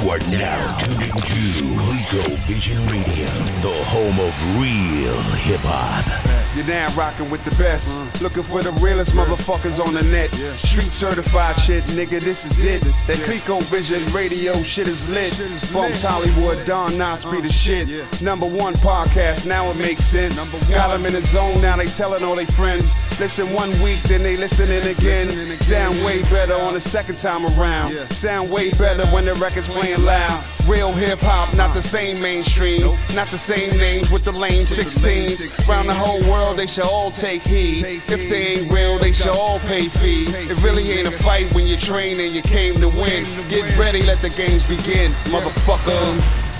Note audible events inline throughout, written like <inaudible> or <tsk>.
You are now tuned into Rico Vision Radio, the home of real hip hop. You're now rocking with the best. Looking for the realest motherfuckers on the net. Street certified shit, nigga, this is it. That Clico Vision radio shit is lit. Bumps Hollywood, Don Knotts be the shit. Number one podcast, now it makes sense. Got them in the zone, now they telling all their friends. Listen one week, then they listening again. Sound way better on the second time around. Sound way better when the record's playing loud. Real hip hop, not the same mainstream. Not the same names with the lame 16s. Around the whole world, they should all take heed. If they ain't real, they should all pay fees. It really ain't a fight when you train and you came to win. Get ready, let the games begin, motherfucker.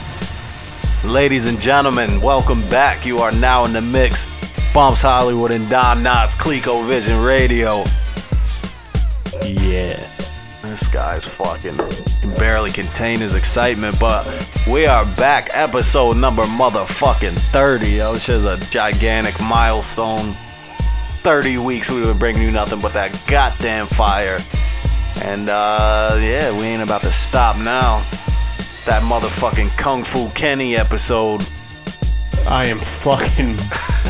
Ladies and gentlemen, welcome back. You are now in the mix. Bumps Hollywood and Don Knotts, Clico Vision Radio. Yeah. This guy's fucking can barely contain his excitement, but we are back. Episode number motherfucking 30. Yo, This is a gigantic milestone. 30 weeks we were bringing you nothing but that goddamn fire. And uh yeah, we ain't about to stop now. That motherfucking Kung Fu Kenny episode. I am fucking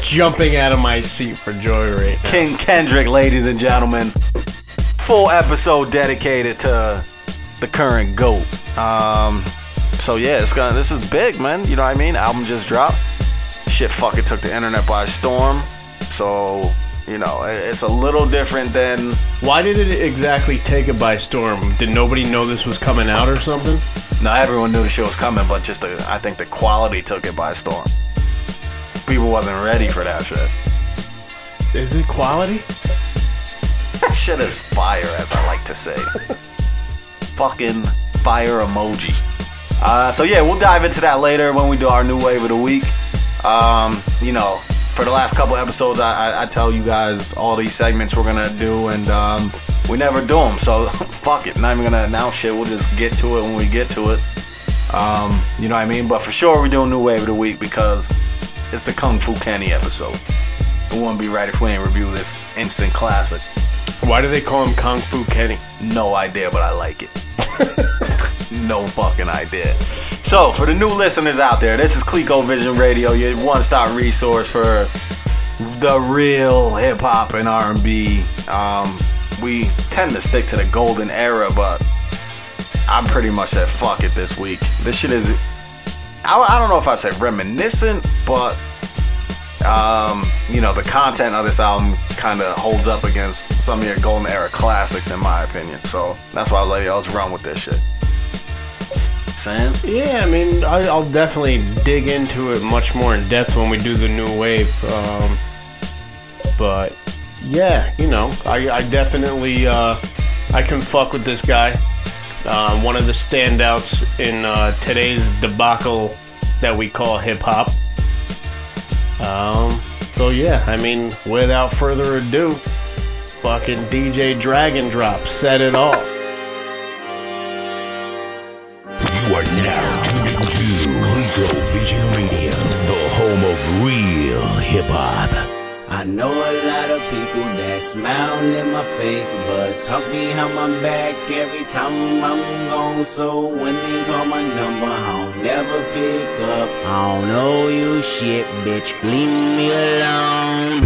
jumping out of my seat for joy right now. King Kendrick, ladies and gentlemen. Full episode dedicated to the current GOAT. Um, so yeah, it's gonna this is big, man. You know what I mean? Album just dropped. Shit fucking took the internet by storm. So, you know, it's a little different than Why did it exactly take it by storm? Did nobody know this was coming out or something? now everyone knew the show was coming, but just the, I think the quality took it by storm. People wasn't ready for that shit. Is it quality? That shit is fire, as I like to say. <laughs> Fucking fire emoji. Uh, so yeah, we'll dive into that later when we do our new wave of the week. Um, you know, for the last couple episodes, I, I, I tell you guys all these segments we're gonna do, and um, we never do them. So <laughs> fuck it, not even gonna announce shit. We'll just get to it when we get to it. Um, you know what I mean? But for sure, we're doing new wave of the week because it's the Kung Fu Kenny episode. We wouldn't be right if we ain't review this instant classic. Why do they call him Kung Fu Kenny? No idea, but I like it. <laughs> no fucking idea. So, for the new listeners out there, this is Clico Vision Radio, your one-stop resource for the real hip hop and R&B. Um, we tend to stick to the golden era, but I'm pretty much at fuck it this week. This shit is, I, I don't know if I'd say reminiscent, but um, you know, the content of this album kind of holds up against some of your golden era classics, in my opinion. So that's why I yo, let's run with this shit. Sam? Yeah, I mean, I, I'll definitely dig into it much more in depth when we do the new wave. Um, but yeah, you know, I, I definitely uh, I can fuck with this guy. Uh, one of the standouts in uh, today's debacle that we call hip hop. Um, so yeah, I mean, without further ado, fucking DJ Dragon Drop said it all. You are now tuned into Rico Vision Radio, the home of real hip hop. I know a lot of people that smile in my face, but talk behind my back every time I'm gone. So when they call my number, I'll never pick up. I don't know you shit, bitch. Leave me alone.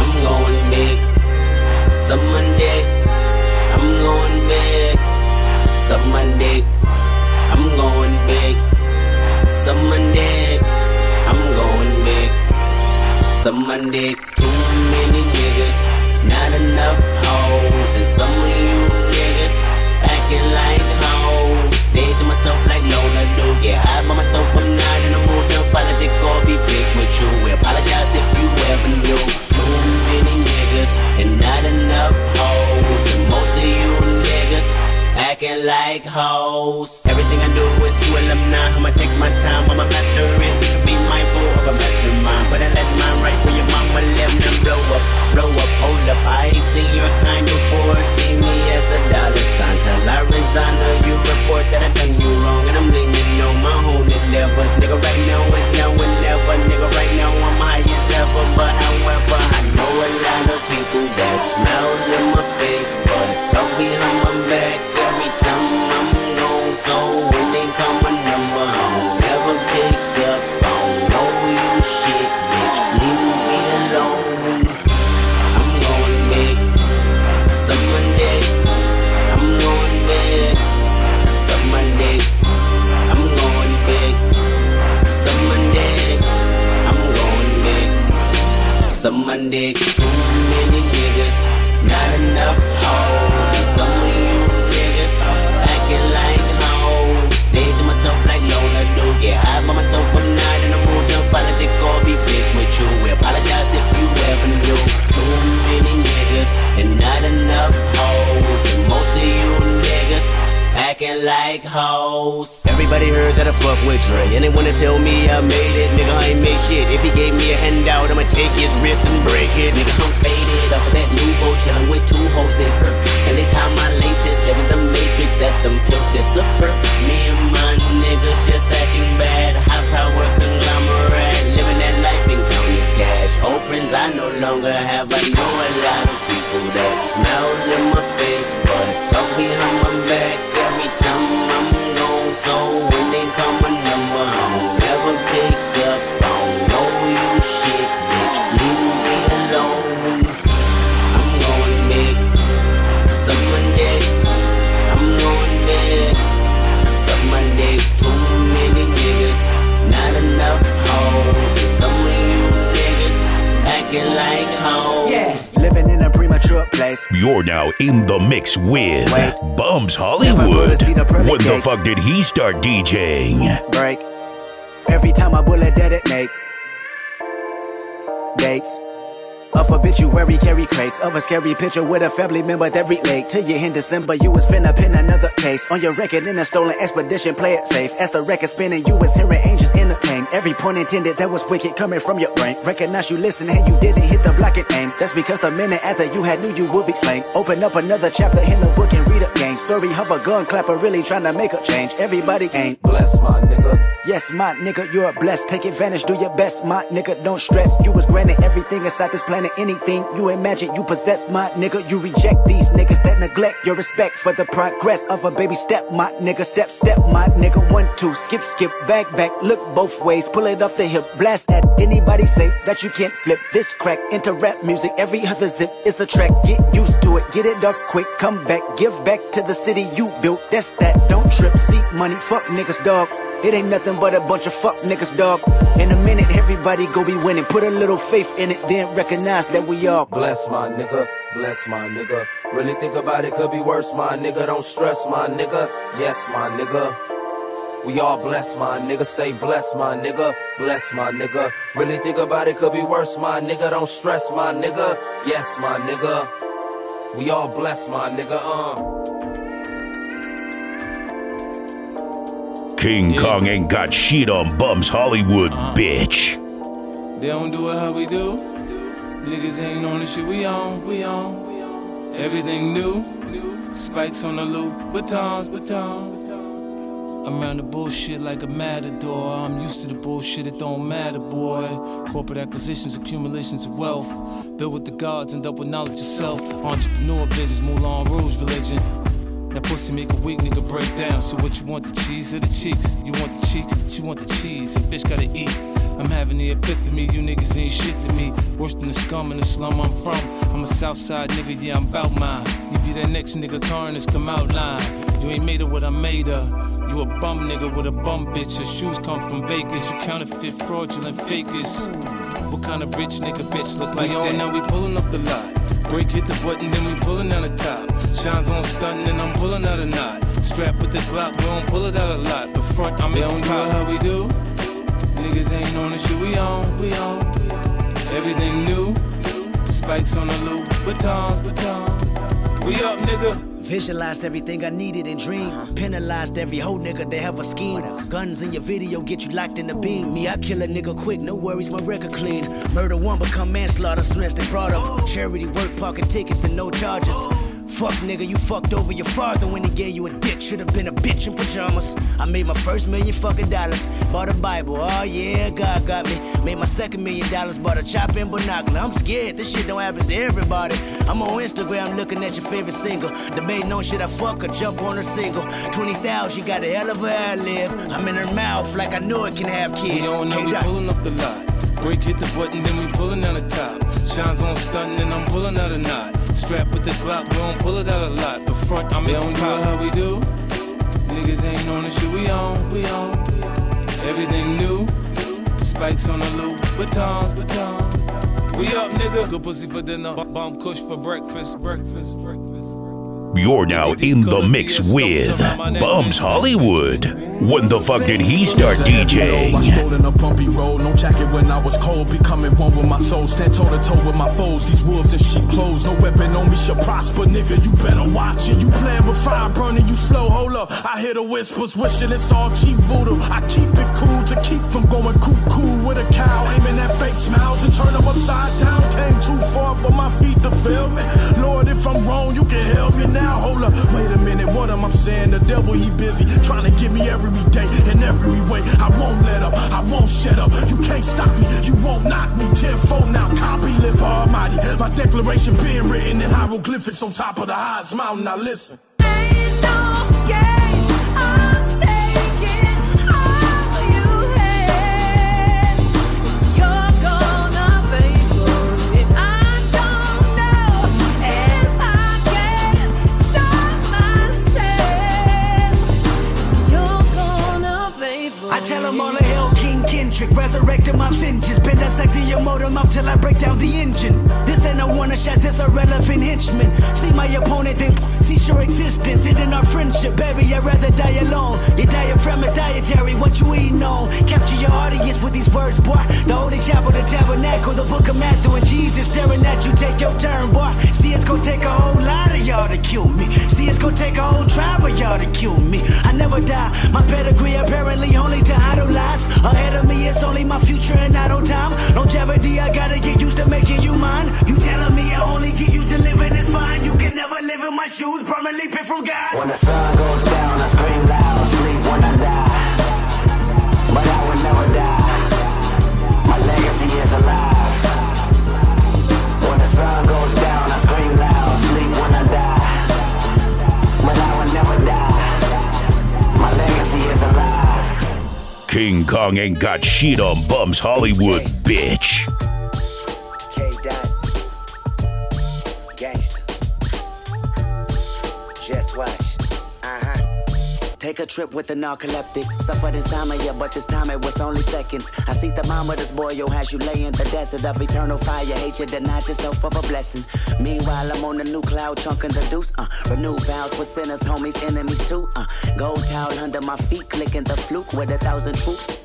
I'm going big, suck my dick. I'm going big, suck my dick. I'm going big, suck my dick. Some dick, too many niggas, not enough hoes, and some of you niggas acting like hoes. Stay to myself like Lola do. Get high by myself, I'm not in the mood to apologize or be fake with you. Apologize if you ever knew. Too many niggas and not enough hoes, and most of you niggas acting like hoes. Everything I do is to alumni. I'ma take my time, I'ma master it. You should be mindful of a mastermind, but I let mine right where your mama left them blow up, blow up, hold up. I ain't seen your kind before. See me as a dollar sign till I resign. Or you report that I done you wrong, and I'm leaning on my own endeavors. Nigga, right now is now and never. Nigga, right now I'm high as ever, but however I know a lot of people that smile in my face, but talk behind my back Someone dick, too many niggas, not enough hoes. Some of you niggas acting like hoes. Stay to myself like Lola do. Get high by myself, I'm not in the mood to apologize or be sick with you. We apologize if you ever knew. Too many niggas and not enough hoes. Acting like hoes. Everybody heard that I fuck with Dre, and they wanna tell me I made it. Nigga, I ain't made shit. If he gave me a handout, I'ma take his wrist and break it. Nigga, I'm faded off of that new boat, chillin' with two hoes in her. And they tie my laces, living the matrix, that's them pills that super. Me and my niggas just acting bad. High power conglomerate, living that life in counting cash. Old friends I no longer have, I know a lot of people that smile in my face, but talk behind my back with Wait. Bums Hollywood. gonna see the pearly When the fuck did he start DJing? break. Every time a bullet detonate. Dates. Of obituary carry crates of a scary picture with a family member that relate to you in December. You was finna pin another case on your record in a stolen expedition. Play it safe as the record spinning. You was hearing angels entertain. Every point intended that was wicked coming from your brain. Recognize you listen and you didn't hit the block aim. That's because the minute after you had knew you would be slain. Open up another chapter in the book and read again. Story of a gun clapper really trying to make a change. Everybody ain't blessed, my nigga. Yes, my nigga, you're blessed. Take advantage, do your best, my nigga. Don't stress. You was granted everything inside this planet, anything you imagine you possess, my nigga. You reject these niggas that neglect your respect for the progress of a baby step, my nigga. Step, step, my nigga. One, two, skip, skip, back, back. Look both ways, pull it off the hip. Blast at anybody say that you can't flip this crack into rap music. Every other zip is a track. Get used to it, get it off quick. Come back, give back to the city you built. That's that. Don't trip, see money, fuck niggas, dog. It ain't nothing but a bunch of fuck niggas, dog. In a minute, everybody go be winning. Put a little faith in it, then recognize that we all. Bless my nigga. Bless my nigga. Really think about it, could be worse, my nigga. Don't stress, my nigga. Yes, my nigga. We all bless my nigga, stay blessed, my nigga. Bless my nigga. Really think about it, could be worse, my nigga. Don't stress, my nigga. Yes, my nigga. We all bless my nigga, uh. King Kong ain't got shit on Bums Hollywood, Uh-huh. bitch. They don't do it how we do. Niggas ain't on the shit we on, we on. Everything new. Spikes on the loop, batons, batons. I'm around the bullshit like a matador. I'm used to the bullshit, it don't matter, boy. Corporate acquisitions, accumulations of wealth. Built with the gods and up with knowledge yourself. Entrepreneur visions, Moulin Rouge religion. That pussy make a weak nigga break down. So what you want, the cheese or the cheeks? You want the cheeks, she want the cheese. And bitch gotta eat. I'm having the epiphany, you niggas ain't shit to me. Worse than the scum in the slum I'm from. I'm a Southside nigga, yeah, I'm bout mine. You be that next nigga, Carnage, come out line. You ain't made of what I made of. You a bum nigga with a bum bitch. Your shoes come from Vegas. You counterfeit, fraudulent fakers. What kind of rich nigga bitch look like we on now? We pulling up the lot. Break hit the button, then we pulling down the top. Shines on stunting, and I'm pulling out a knot. Strap with the Glock, we don't pull it out a lot. The front, I'm in pop. how we do. Niggas ain't on the shit we on, we on. Everything new. Spikes on the loop, batons, batons. We up, nigga. Visualized everything I needed and dreamed. Uh-huh. Penalized every whole nigga that have a scheme. Guns in your video get you locked in the beam. Me, I kill a nigga quick, no worries, my record clean. Murder one become manslaughter, stress they brought up. Charity work, parking tickets and no charges. Fuck nigga, you fucked over your father when he gave you a dick. Should've been a bitch in pajamas. I made my first million fucking dollars. Bought a Bible, oh yeah, God got me. Made my second million dollars, bought a chop and binocular. I'm scared, this shit don't happen to everybody. I'm on Instagram looking at your favorite single. Debating on shit I fuck or jump on her single. 20,000, she got a hell of a ad lib. I'm in her mouth like I know it can have kids. We on now, Can't we pulling up the lot. Break hit the button, then we pulling down the top. Shines on stunting, and I'm pulling out a knot. Strap with the Glock, we don't pull it out a lot. The front, I'm in pop. how we do. Niggas ain't on the shit we on, we on. Everything new. Spikes on the loop, batons, batons. We up, nigga. Good pussy for dinner. Bomb kush for breakfast. Breakfast. Breakfast. You're now in the mix with Bums Hollywood. When the fuck did he start I DJing? strolled in a bumpy road, no jacket when I was cold. Becoming one with my soul, stand toe to toe with my foes. These wolves in sheep clothes, no weapon on me shall prosper, nigga. You better watch it. You playing with fire, burning you slow. Hold up, I hear the whispers, wishing it's all cheap voodoo. I keep it cool to keep from going cuckoo with a cow, aiming at fake smiles and turn them upside down. Came too far for my feet to feel me. Lord, if I'm wrong, you can help me now. Hold up, wait a minute, what am I saying? The devil, he busy trying to get me every day in every way. I won't let up, I won't shut up. You can't stop me, you won't knock me. Tenfold now, copy, live almighty. My declaration being written in hieroglyphics on top of the highest mountain. Now listen. I Kendrick, resurrecting my vengeance, been dissecting your motor mouth till I break down the engine. This ain't a one shot, this a relevant henchman. See my opponent, then <tsk> cease your existence, ending our friendship, baby. I'd rather die alone. Your diaphragm is dietary, what you eating on? Capture your audience with these words, boy. The Holy Chapel, the Tabernacle, the Book of Matthew, and Jesus staring at you. Take your turn, boy. See, it's gonna take a whole lot of y'all to kill me. See, it's gonna take a whole tribe of y'all to kill me. I never die. My pedigree apparently only to idolize. Ahead of me, it's only my future and not on time. Longevity, I gotta get used to making you mine. You telling me I only get used to living is fine. You can never live in my shoes, permanently picked from God. When the sun goes down, I scream loud, sleep when I die. But I would never die. My legacy is alive. When the sun goes down, King Kong ain't got shit on Bums Hollywood, bitch. Take a trip with the narcoleptic. Suffered insomnia, but this time it was only seconds. I see thermometers boil you as you lay in the desert of eternal fire. Hate you, deny yourself of a blessing. Meanwhile, I'm on the new cloud, chunking the deuce. Uh, renew vows with sinners, homies, enemies too. Uh, gold towel under my feet, clicking the fluke with a thousand troops.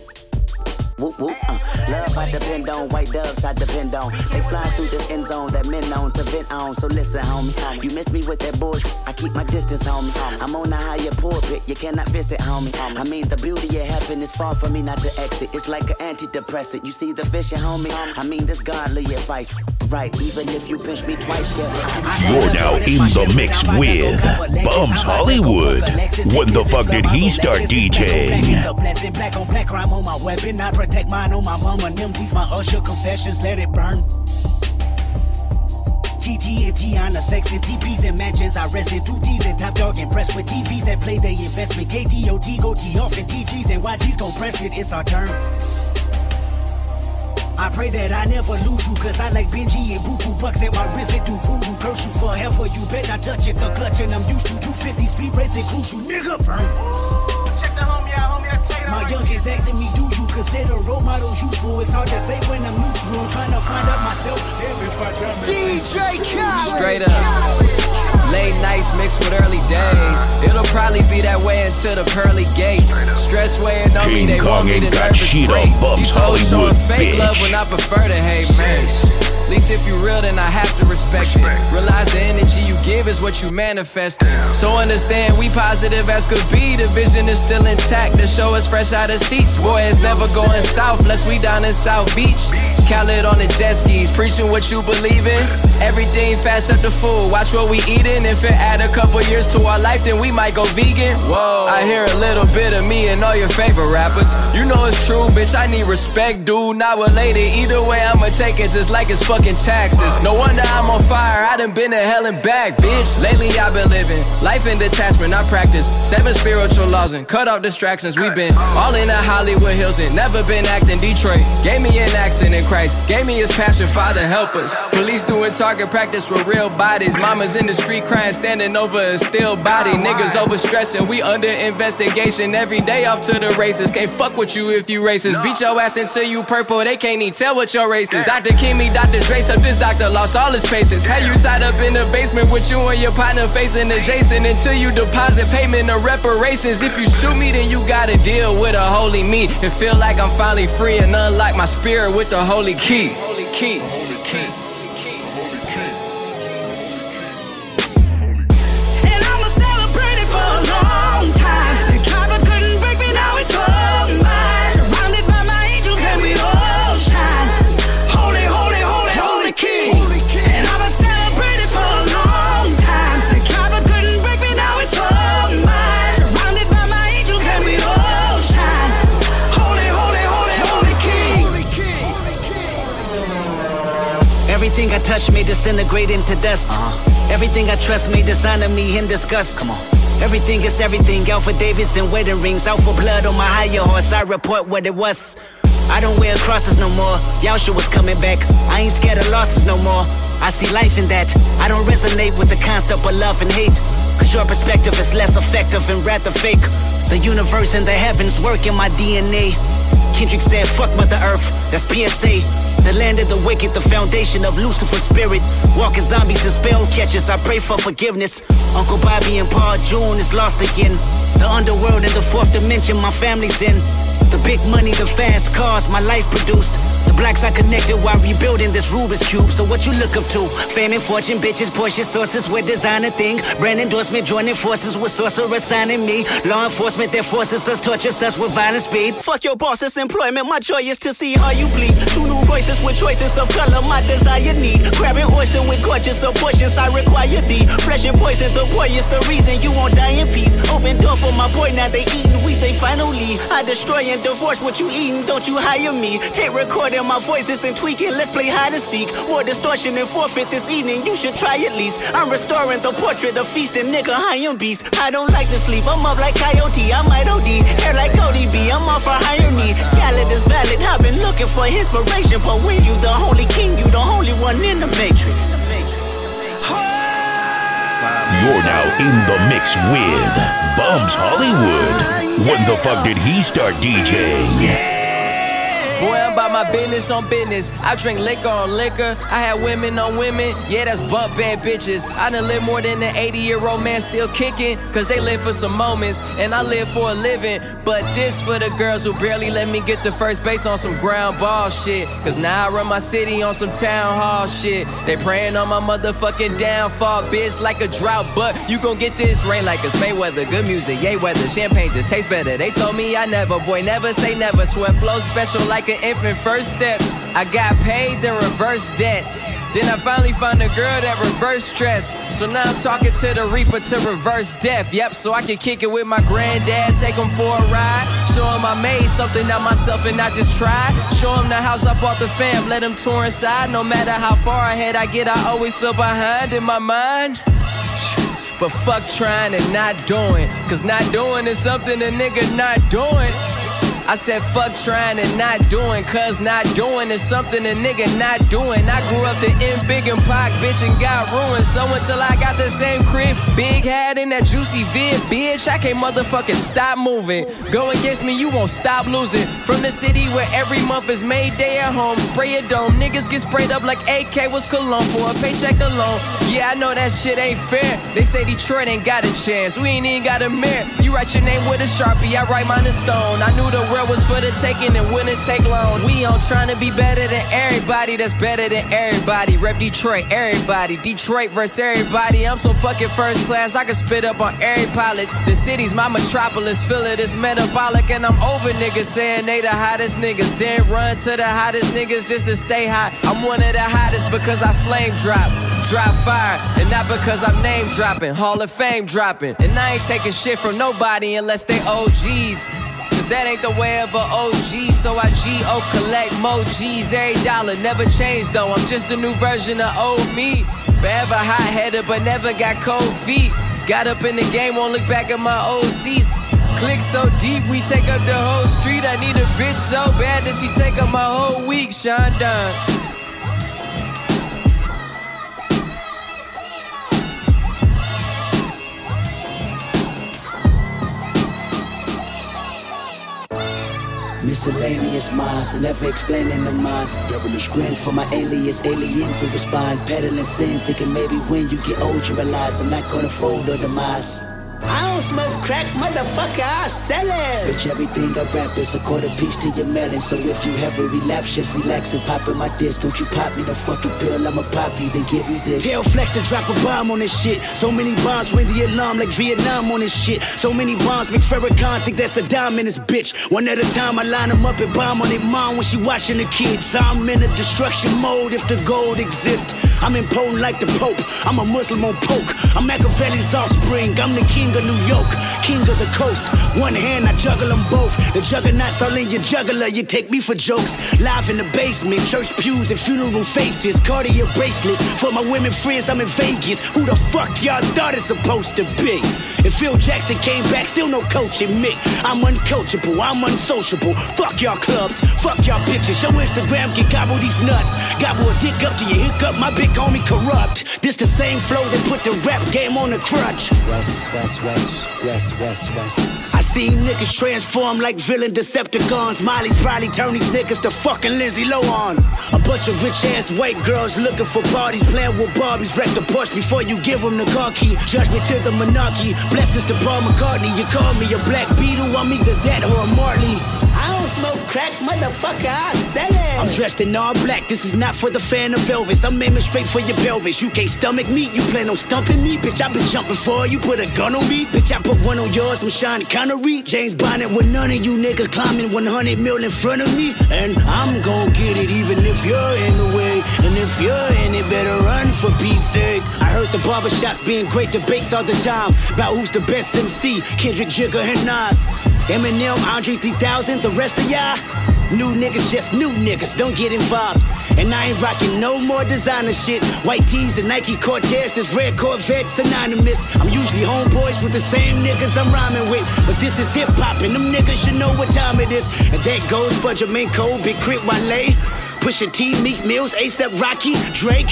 Whoop whoop. Uh, love I depend on, white doves I depend on. They fly through this end zone that men known to vent on. So listen, homie, you miss me with that bullshit. I keep my distance, homie. I'm on the higher pulpit, you cannot visit, homie. I mean, the beauty of heaven is far from me not to exit. It's like an antidepressant. You see the vision, homie. I mean, this godly advice. Right, even if you pinch me twice, yes. You're now in the mix with Bums Hollywood. When the fuck did he start DJing? On on protect mine on my mama. Them these my usher confessions, let it burn. TT and Tiana, sex and TPs and mansions. I rest in two T's and top dog impressed with TVs that play they investment. KTOT go T off and TGs and YGs press it. It's our turn. I pray that I never lose you, cause I like Benji and Buku bucks at my wrist and do voodoo. Curse you forever, you bet not touch it. The clutch and I'm used to 250 speed racing, crucial nigga firm. Check the homie out, homie. That's Kato. My youngest asking me, do you consider role models useful? It's hard to say when I'm neutral. I'm trying to find out myself. If I. DJ Khaled. Straight up. Late nights mixed with early days. It'll probably be that way until the pearly gates. Stress weighing on me, King they Kong want me ain't to got nervous shit on break. Bubs These hoes showing fake bitch. love when I prefer to hate, man. At least if you real, then I have to respect it. Realize the energy you give is what you manifest. So understand we positive as could be. The vision is still intact. The show is fresh out of seats. Boy, it's never going south unless we down in South Beach. Khaled on the jet skis, preaching what you believe in. Everything fast up the food. Watch what we eating. If it add a couple years to our life, then we might go vegan. Whoa. I hear a little bit of me and all your favorite rappers. You know it's true, bitch. I need respect, dude. Not related. Either way, I'ma take it just like it's fucking taxes. No wonder I'm on fire. I done been to hell and back, bitch. Lately I've been living life in detachment. I practice seven spiritual laws and cut off distractions. We've been all in the Hollywood Hills and never been acting Detroit. Gave me an accent in Christ. Gave me his passion. Father help us. Police doing target practice with real bodies. Mamas in the street crying, standing over a still body. Niggas overstressing. We under investigation every day off to the races. Can't fuck with you if you racist. Beat your ass until you purple. They can't even tell what your race is. Dr. Kimmy, Dr. trace up this doctor lost all his patience. Had you tied up in the basement with you and your partner facing adjacent until you deposit payment of reparations. If you shoot me, then you gotta deal with a holy me and feel like I'm finally free and unlock my spirit with the holy key. Holy key. Holy key. Disintegrate into dust. Uh-huh. Everything I trust may dishonor me in disgust. Come on. Everything is everything. Alpha Davis and wedding rings. Alpha blood on my higher horse. I report what it was. I don't wear crosses no more. Yasha was coming back. I ain't scared of losses no more. I see life in that. I don't resonate with the concept of love and hate. Cause your perspective is less effective and rather fake. The universe and the heavens work in my DNA. Kendrick said, fuck Mother Earth, that's PSA. The land of the wicked, the foundation of Lucifer's spirit. Walking zombies and spell catchers, I pray for forgiveness. Uncle Bobby and Paul June is lost again. The underworld and the fourth dimension, my family's in. The big money, the fast cars, my life produced. The blacks are connected while rebuilding this Rubik's Cube. So what you look up to? Fame and fortune, bitches, Porsche sources with designer thing. Brand endorsement, joining forces with sorcerer signing me. Law enforcement that forces us, tortures us with violent speed. Fuck your boss's employment, my joy is to see how you bleed. Two new voices with choices of color, my desire need. Grabbing oyster with gorgeous abortions, I require thee. Flesh and poison, the boy is the reason you won't die in peace. Open door for my boy, now they eating. We say finally, I destroy and divorce what you eating. Don't you hire me? Take recording my voices and tweaking. Let's play hide and seek. More distortion and forfeit this evening. You should try at least. I'm restoring the portrait of feasting, nigga. I am beast. I don't like to sleep. I'm up like coyote. I might OD. Hair like Cody B. I'm off for higher need. Khaled is valid. I've been looking for inspiration, but when you the holy king, you the only one in the matrix. You're now in the mix with Bums Hollywood. When the fuck did he start DJing? Boy, I'm about my business on business. I drink liquor on liquor. I had women on women. Yeah, that's bump bad bitches. I done live more than an 80 year old man still kicking. Cause they live for some moments, and I live for a living. But this for the girls who barely let me get to first base on some ground ball shit. Cause now I run my city on some town hall shit. They praying on my motherfucking downfall, bitch, like a drought. But you gon' get this rain like it's Mayweather. Good music, yay weather. Champagne just tastes better. They told me I never, boy, never say never. Sweat flow special like an infant first steps. I got paid, then reverse debts. Then I finally found a girl that reverse stress. So now I'm talking to the reaper to reverse death. Yep, so I can kick it with my granddad, take him for a ride. Show him I made something out myself and I just tried. Show him the house I bought the fam, let him tour inside. No matter how far ahead I get, I always feel behind in my mind. But fuck trying and not doing. Cause not doing is something a nigga not doing. I said fuck trying and not doing, cause not doing is something a nigga not doing. I grew up the in big and Pac, bitch, and got ruined. So until I got the same crib, big hat in that juicy vid, bitch, I can't motherfucking stop moving. Go against me, you won't stop losing. From the city where every month is May day at home, spray a dome. Niggas get sprayed up like AK was cologne for a paycheck alone. Yeah, I know that shit ain't fair. They say Detroit ain't got a chance, we ain't even got a mayor. You write your name with a sharpie, I write mine in stone. I knew the world was for the taking and wouldn't take long. We on trying to be better than everybody that's better than everybody. Rep Detroit, everybody. Detroit versus everybody. I'm so fucking first class, I can spit up on every pilot. The city's my metropolis, feel it is metabolic, and I'm over niggas saying they the hottest niggas. Then run to the hottest niggas just to stay hot. I'm one of the hottest because I flame drop, drop fire, and not because I'm name dropping, Hall of Fame dropping. And I ain't taking shit from nobody unless they OGs. Cause that ain't the way of a OG, so I G-O collect mo G's every dollar. Never changed though, I'm just a new version of old me. Forever hot headed, but never got cold feet. Got up in the game, won't look back at my old seats. Click so deep, we take up the whole street. I need a bitch so bad that she take up my whole week, Sean. Miscellaneous minds, never explaining the minds. Devilish grin for my alias, aliens who respond. Peddling sin, thinking maybe when you get old you realize I'm not gonna fold or demise. I don't smoke crack, motherfucker, I sell it. Bitch, everything I rap is a quarter piece to your melon. So if you ever relapse, just relax and pop in my disc. Don't you pop me no fucking pill, I'ma pop you, then give me this. Tell Flex to drop a bomb on this shit. So many bombs ring the alarm like Vietnam on this shit. So many bombs make Farrakhan think that's a dime in this bitch. One at a time, I line them up and bomb on their mom when she watching the kids. I'm in a destruction mode if the gold exists. I'm impotent like the Pope. I'm a Muslim on poke. I'm Machiavelli's offspring. I'm the king of New York, king of the coast. One hand, I juggle them both. The juggernauts all in your juggler. You take me for jokes. Live in the basement, church pews and funeral faces. Cartier bracelets for my women friends. I'm in Vegas. Who the fuck y'all thought it's supposed to be? If Phil Jackson came back, still no coaching me. I'm uncoachable, I'm unsociable. Fuck y'all clubs, fuck y'all bitches. Your Instagram can gobble these nuts. Gobble a dick up to your hiccup. My big homie corrupt. This the same flow that put the rap game on the crutch. West, west, west, west, west, west. I seen niggas transform like villain Decepticons. Molly's probably turn these niggas to fucking Lindsay Lohan. A bunch of rich ass white girls looking for parties, playing with Barbies. Wreck the Porsche before you give them the car key. Judgment to the monarchy. Blessings to Paul McCartney. You call me a black beetle, I'm either that or a Marley. Don't smoke crack, motherfucker, I sell it. I'm dressed in all black, this is not for the fan of Elvis. I'm aiming straight for your pelvis. You can't stomach me, you plan on stumping me. Bitch, I been jumping for you, put a gun on me. Bitch, I put one on yours, I'm Sean Connery. James Bonnet with none of you niggas climbing 100 mil in front of me. And I'm gon' get it even if you're in the way. And if you're in it, better run for peace sake. I heard the barbershops being great debates all the time about who's the best MC, Kendrick, Jigga, and Nas. Eminem, Andre 3000, the rest of y'all. New niggas, just new niggas, don't get involved. And I ain't rocking no more designer shit. White tees and Nike Cortez, this red Corvette synonymous. I'm usually homeboys with the same niggas I'm rhyming with. But this is hip hop, and them niggas should know what time it is. And that goes for Jermaine Cole, Big Crit Wale. Pusha T, Meek Mills, ASAP Rocky, Drake,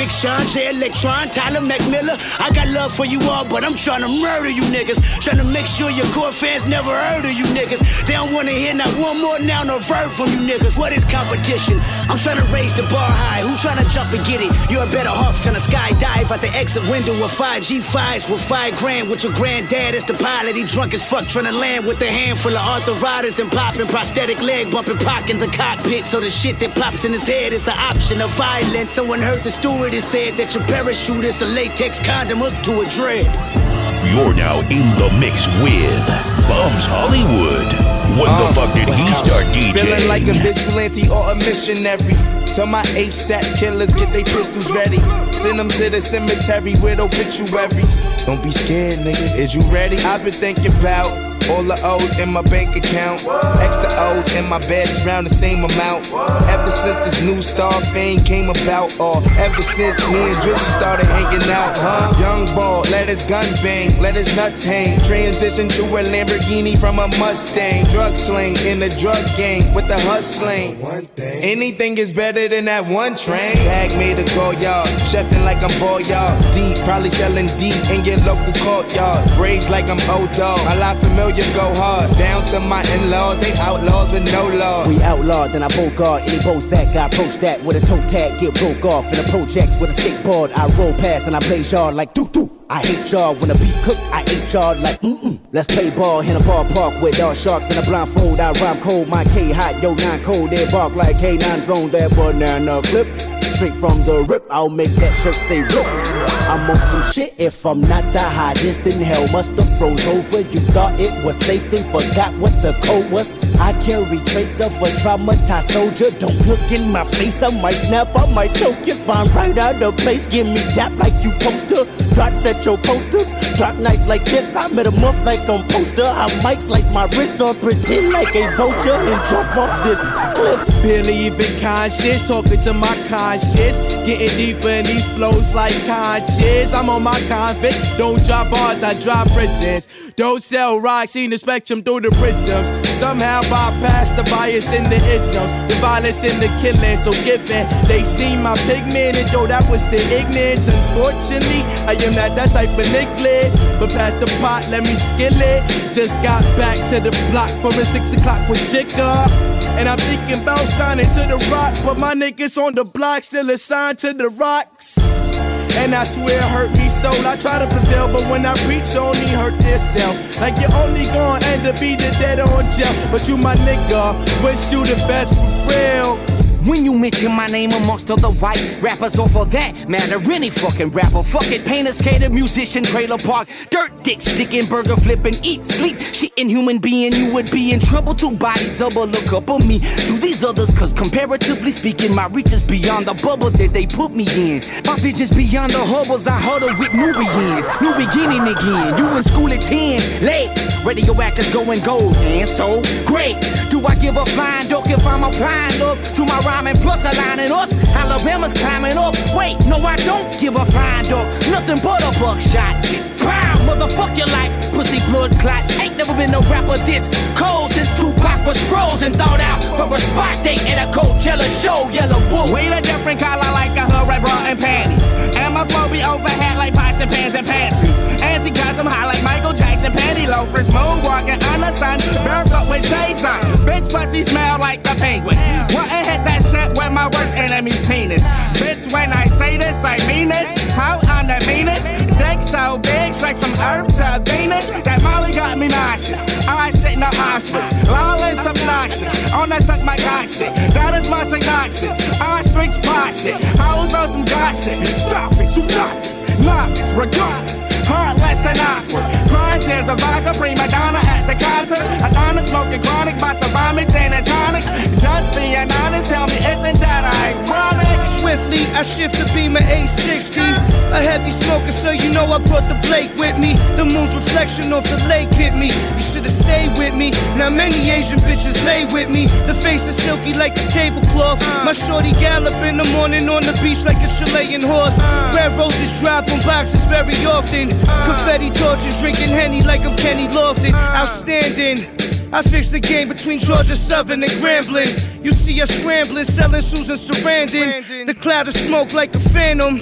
Big Sean, J Electron, Tyler McMillan. I got love for you all, but I'm trying to murder you niggas. Trying to make sure your core fans never heard of you niggas. They don't wanna hear not one more noun or verb from you niggas. What is competition? I'm trying to raise the bar high. Who trying to jump and get it? You're a better off trying to skydive out the exit window with five G5s with five grand with your granddad as the pilot. He drunk as fuck trying to land with a handful of arthritis and popping prosthetic leg bumping pock in the cockpit. So the shit that pops in his head is an option of violence. Someone heard the stewardess said that your parachute is a latex condom hooked to a dread. You're now in the mix with Bums Hollywood. When the uh, fuck did he start DJing? Feeling like a vigilante or a missionary. Tell my ASAP killers get they pistols ready. Send them to the cemetery with obituaries. Don't be scared, nigga. Is you ready? I've been thinking about all the O's in my bank account. Extra O's in my bed is round the same amount. Ever since this new star fame came about, or ever since me and Drizzy started hanging out, huh? Young ball, let his gun bang, let his nuts hang. Transition to a Lamborghini from a Mustang. Drug sling in the drug gang with the hustling. One thing. Anything is better than that one train. Bag made a go yard, chefing like I'm ball yard. Deep, probably selling deep in your local courtyard. Braids like I'm old dog. A lot familiar, go hard. Down to my in-laws, they outlaws with no law. We outlawed, then I bogart any Bozak. I approach that with a toe tag, get broke off. In the projects with a skateboard, I roll past and I play yard like doo doo. I hate y'all when the beef cook, I hate y'all like mm-mm. Let's play ball in a ballpark with all sharks in a blindfold. I rhyme cold, my K hot, yo nine cold. They bark like K9 drone, that banana clip. Straight from the rip, I'll make that shirt say rip. I'm on some shit if I'm not the hottest in hell. Must have froze over. You thought it was safe, then forgot what the code was. I carry traits of a traumatized soldier. Don't look in my face, I might snap, I might choke your spine right out of place. Give me dap like you poster. Dots at your posters. Dark nights like this, I met a month like on poster. I might slice my wrist or pretend like a vulture and jump off this cliff. Barely even conscious, talking to my conscience. Cautious. Getting deeper in these flows like conscious. I'm on my convict. Don't drop bars, I drop prisons. Don't sell rocks, seen the spectrum through the prisms. Somehow bypass the bias in the isms, the violence in the killing. So given they see my pigment, and though that was the ignorance. Unfortunately, I am not that type of nicklet. But past the pot, let me skill it. Just got back to the block from the six o'clock with Jigga. And I'm thinking about signing to the rock, but my niggas on the block still assigned to the rocks. And I swear it hurt me so. I try to prevail, but when I preach, only hurt themselves. Like you're only gonna end up either dead or in jail. But you my nigga, wish you the best for real. When you mention my name amongst other white rappers, or for that matter, any fucking rapper, fuck it, painter, skater, musician, trailer park, dirt dick, sticking, burger flipping, eat, sleep, shit, human being, you would be in trouble. Two body double, look up on me to these others, cause comparatively speaking, my reach is beyond the bubble that they put me in. My vision's beyond the hubbles, I huddle with Nubians, new beginning again. You in school at 10, late, radioactives going gold, and so great. Do I give a flying duck if I'm applying love to my rhyming plus aligning us? Alabama's climbing up. Wait, no, I don't give a flying duck. Nothing but a buckshot. Pow, motherfuck your life, pussy blood clot. Ain't never been no rapper this cold since Tupac was frozen. Thought out for a spot date at a Coachella show. Yellow wolf. We a different color like a hood red bra and panties. Be overhead like pots and pans and pantries. Anti cause I'm high like Michael Jackson, panty loafers, moonwalking on the sun, barefoot with shades on. Bitch pussy smell like the penguin. What and hit that shit with my worst enemy's penis. Bitch, when I say this, I mean this. How I'm the meanest. Dick so big, straight from Earth to Venus. That Molly got me nauseous. I shit no Auschwitz. Lawless, obnoxious. On that suck my god shit. That is my synopsis. Ostrich pot shit. Hoes on some god shit. Stop it, you novice. Novice, regardless. Heartless and awkward. Crying tears of vodka, prima donna at the concert. Adonna smoking chronic, about to vomit, gin and tonic. Just being honest, tell me, isn't that ironic? Swiftly, I shift the beam at 860. A heavy smoker, so you know I brought the Blake with me. The moon's reflection off the lake hit me. You should've stayed with me. Now many Asian bitches lay with me. The face is silky like a tablecloth. My shorty gallop in the morning on the beach like a Chilean horse. Red roses drop on boxes very often. Confetti torching, drinking Henny like I'm Kenny Lofton. Outstanding. I fixed the game between Georgia Southern and Grambling. You see us scrambling, selling Susan Sarandon. The cloud of smoke like a phantom.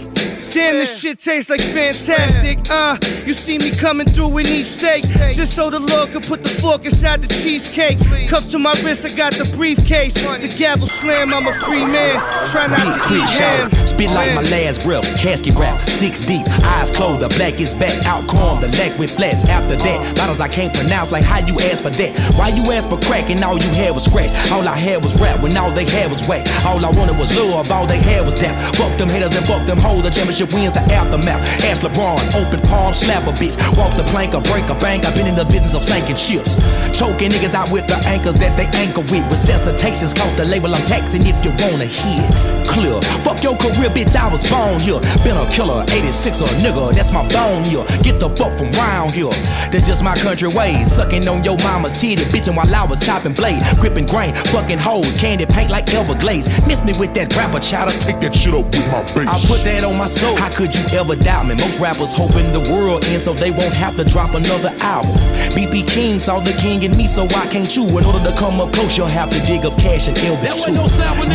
Damn, this shit tastes like fantastic. Uh, you see me coming through in each steak. Just so the Lord could put the fork inside the cheesecake. Cuffs to my wrist, I got the briefcase. The gavel slam, I'm a free man. Try not Big to creep eat shout, ham. spit like my last breath. Casket wrap, six deep, eyes closed. The black is back, out calm, the leg with flats. After that, bottles I can't pronounce. Like how you ask for that? Why you ask for crack and all you had was scratch? All I had was rap when all they had was whack. All I wanted was love, all they had was dap. Fuck them haters and fuck them hoes. The championship wins the aftermath. Ask LeBron, open palm, slap a bitch. Walk the plank or break a bank. I've been in the business of sinking ships. Choking niggas out with the anchors that they anchor with. Resuscitations cost the label I'm taxing if you wanna hit. Clear. Fuck your career, bitch. I was born here. Been a killer, 86 a nigga. That's my bone here. Get the fuck from round here. That's just my country ways. Sucking on your mama's titty, bitching while I was chopping blade. Gripping grain, fucking hoes. Candy paint like Everglades. Miss me with that rapper chowder. Take that shit up with my bass. I put that on my soul. How could you ever doubt me? Most rappers hoping the world ends so they won't have to drop another album. BB King saw the king in me, so why can't you? In order to come up close, you'll have to dig up cash and Elvis too.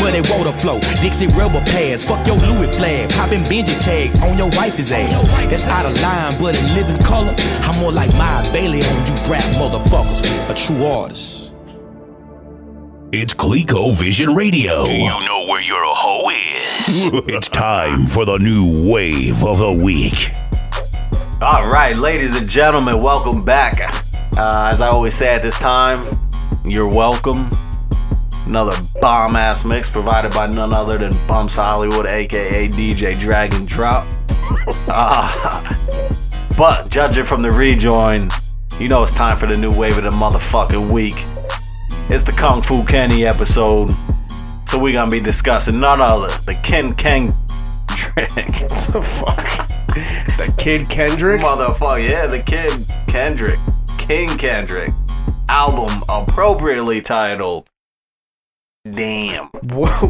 Where they water flow, Dixie rubber pads, fuck your Louis flag, popping Benji tags on your wife's ass. That's out of line, but in living color, I'm more like my Bailey on you rap motherfuckers, a true artist. It's Clico Vision Radio. Do you know where your hoe is? <laughs> it's time for the new wave of the week. All right, ladies and gentlemen, welcome back. Uh, as I always say at this time, you're welcome. Another bomb ass mix provided by none other than Bumps Hollywood, aka DJ Dragon Drop. <laughs> Uh, but judging from the rejoin, you know it's time for the new wave of the motherfucking week. It's the Kung Fu Kenny episode. So we're gonna be discussing none other the Ken Ken <laughs> what the fuck? The Kid Kendrick? Motherfucker, yeah, the Kid Kendrick. King Kendrick. Album appropriately titled damn.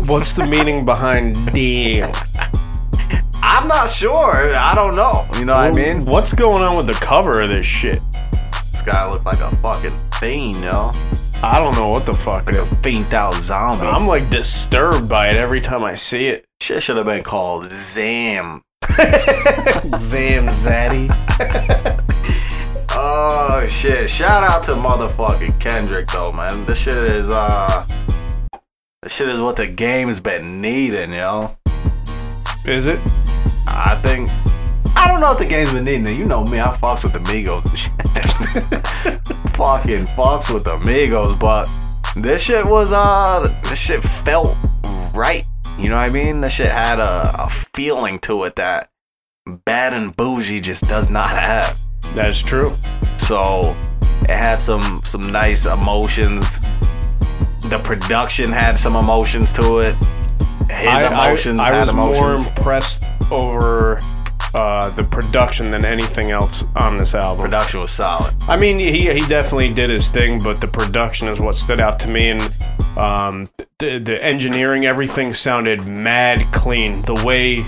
What's the meaning behind damn? I'm not sure. I don't know. You know what I mean? What's going on with the cover of this shit? This guy looks like a fucking fiend, yo. I don't know what the fuck. Like a faint out zombie. I'm like disturbed by it every time I see it. Shit should have been called Zam. <laughs> Zam Zaddy. <laughs> Oh shit! Shout out to motherfucking Kendrick though, man. This shit is uh, this shit is what the game's been needing, yo. Is it? I think. I don't know if the game's been needing it. You know me, I fucks with the Migos and shit. <laughs> Fucking fucks with the Migos, but this shit was uh, this shit felt right. You know what I mean? This shit had a, a feeling to it that Bad and Bougie just does not have. That's true. So it had some some nice emotions. The production had some emotions to it. His I, emotions I, I had was emotions. more impressed over uh, the production than anything else on this album. Production was solid. I mean, he he definitely did his thing, but the production is what stood out to me, and um, the, the engineering, everything sounded mad clean. The way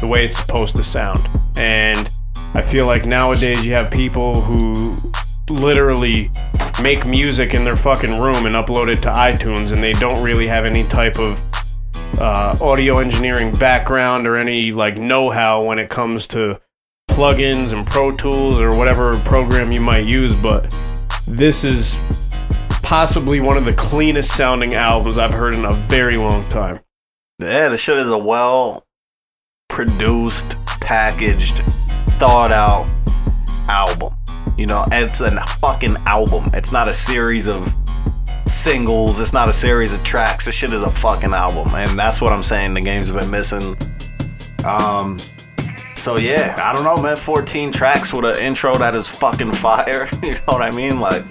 the way it's supposed to sound, and I feel like nowadays you have people who literally make music in their fucking room and upload it to iTunes, and they don't really have any type of uh, audio engineering background or any like know-how when it comes to plugins and Pro Tools or whatever program you might use. But this is possibly one of the cleanest sounding albums I've heard in a very long time. Yeah, the shit is a well produced, packaged, thought out album. You know, and it's a fucking album. It's not a series of singles. It's not a series of tracks. This shit is a fucking album, and that's what I'm saying. The game's been missing. Um, so yeah, I don't know, man. 14 tracks with an intro that is fucking fire. <laughs> you know what I mean? Like,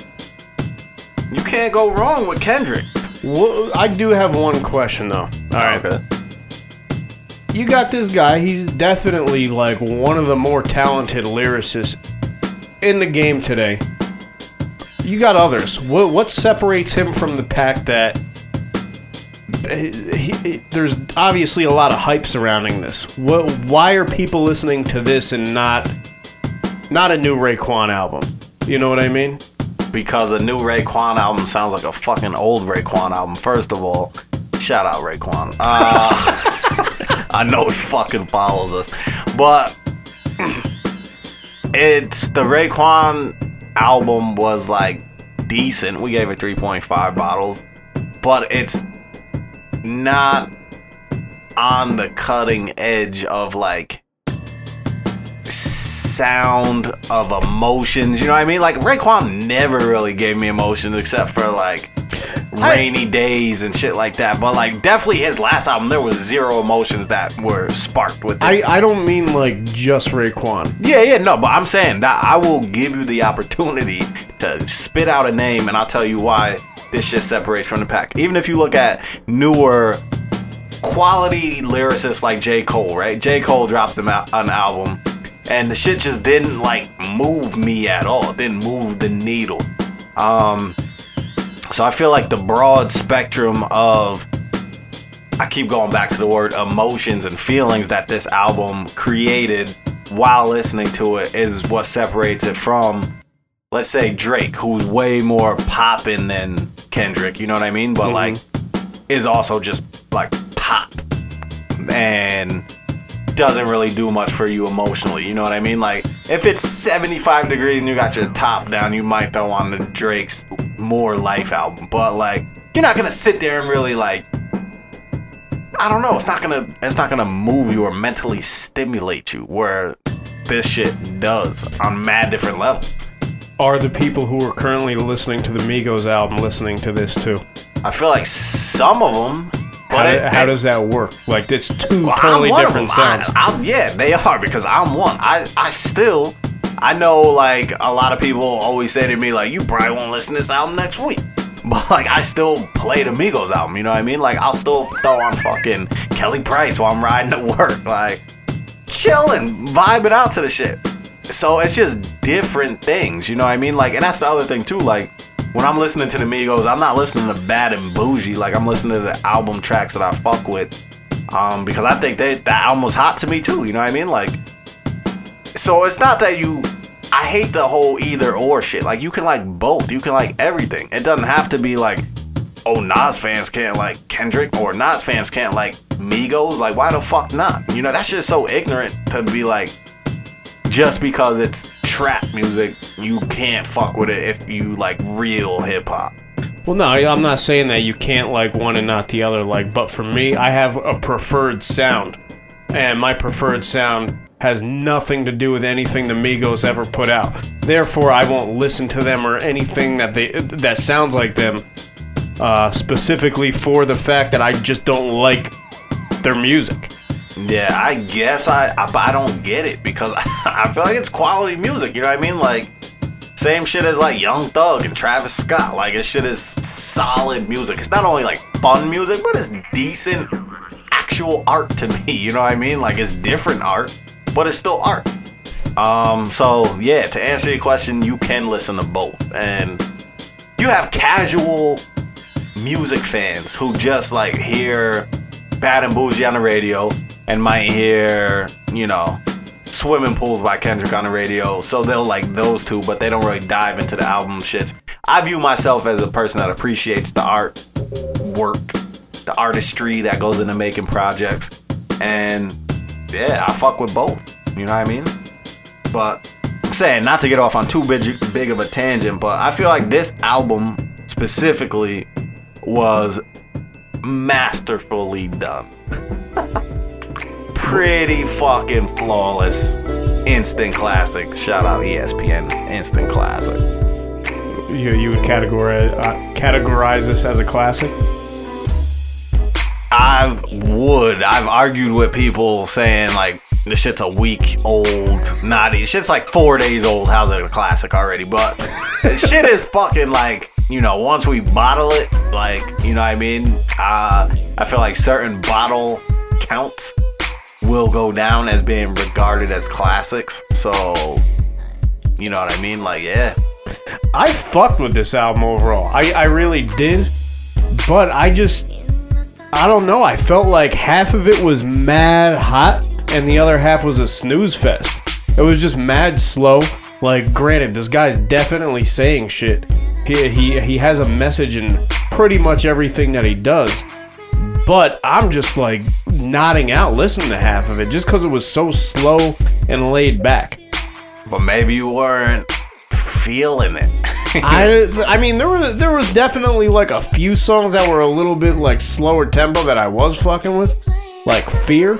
you can't go wrong with Kendrick. Well, I do have one question though. All right. You got this guy. He's definitely like one of the more talented lyricists in the game today. You got others. What what separates him from the pack that he, he- there's obviously a lot of hype surrounding this. What why are people listening to this and not not a new Raekwon album? You know what I mean? Because a new Raekwon album sounds like a fucking old Raekwon album. First of all, shout out Raekwon. Uh, <laughs> I know it fucking follows us, but <clears throat> it's the Raekwon album was like decent. We gave it 3.5 bottles, but it's not on the cutting edge of like sound of emotions. You know what I mean? Like Raekwon never really gave me emotions except for like rainy days and shit like that. But like definitely his last album, there was zero emotions that were sparked with it. I, I don't mean like just Raekwon. Yeah, yeah, no, but I'm saying that I will give you the opportunity to spit out a name and I'll tell you why this shit separates from the pack. Even if you look at newer quality lyricists like J. Cole, right? J. Cole dropped an album and the shit just didn't like move me at all. It didn't move the needle. Um so I feel like the broad spectrum of I keep going back to the word emotions and feelings that this album created while listening to it is what separates it from let's say Drake who's way more poppin' than Kendrick, you know what I mean? But mm-hmm. like is also just like pop and doesn't really do much for you emotionally, you know what I mean? Like if it's 75 degrees and you got your top down, you might throw on the Drake's More Life album, but like you're not gonna sit there and really like I don't know. It's not gonna. It's not gonna move you or mentally stimulate you. Where this shit does on mad different levels. Are the people who are currently listening to the Migos album listening to this too? I feel like some of them. How, But do- it- how it- does that work? Like it's two Well, I'm totally different them. I- sounds. I'm- yeah, they are because I'm one. I I still. I know like a lot of people always say to me like you probably won't listen to this album next week. <laughs> But like I still play the Migos album, you know what I mean? Like I'll still throw on fucking Kelly Price while I'm riding to work, like chilling, vibing out to the shit. So it's just different things, you know what I mean? Like, and that's the other thing too. Like, when I'm listening to the Migos, I'm not listening to Bad and Bougie. Like I'm listening to the album tracks that I fuck with. Um, because I think that that album was hot to me too. You know what I mean? Like, so it's not that you. I hate the whole either or shit. Like you can like both. You can like everything. It doesn't have to be like, oh Nas fans can't like Kendrick or Nas fans can't like Migos. Like why the fuck not? You know that's just so ignorant to be like, just because it's trap music, you can't fuck with it if you like real hip hop. Well, no, I'm not saying that you can't like one and not the other. Like, but for me, I have a preferred sound, and my preferred sound has nothing to do with anything the Migos ever put out. Therefore, I won't listen to them or anything that they that sounds like them. Uh, specifically for the fact that I just don't like their music. Yeah, I guess I, I, I don't get it because <laughs> I feel like it's quality music. You know what I mean? Like same shit as like Young Thug and Travis Scott. Like it shit is solid music. It's not only like fun music, but it's decent actual art to <laughs> me. You know what I mean? Like it's different art, but it's still art. Um, so yeah, to answer your question, you can listen to both, and you have casual music fans who just like hear Bad and Bougie on the radio and might hear, you know, Swimming Pools by Kendrick on the radio. So they'll like those two, but they don't really dive into the album shits. I view myself as a person that appreciates the art work, the artistry that goes into making projects. And yeah, I fuck with both. You know what I mean? But I'm saying not to get off on too big, big of a tangent, but I feel like this album specifically was masterfully done. <laughs> Pretty fucking flawless. Instant classic. Shout out ESPN. Instant classic. You you would categorize uh, categorize this as a classic? I would. I've argued with people saying like the shit's a week old. Not shit's like four days old. How's it a classic already? But <laughs> shit is fucking like you know once we bottle it, like you know what I mean. Uh, I feel like certain bottle counts will go down as being regarded as classics. So you know what I mean? Like yeah. I fucked with this album overall. I, I really did. But I just I don't know. I felt like half of it was mad hot and the other half was a snooze fest. It was just mad slow. Like granted, this guy's definitely saying shit. He he he has a message in pretty much everything that he does. But I'm just like nodding out listening to half of it just cuz it was so slow and laid back. But maybe you weren't feeling it. <laughs> I I mean there was there was definitely like a few songs that were a little bit like slower tempo that I was fucking with, like Fear.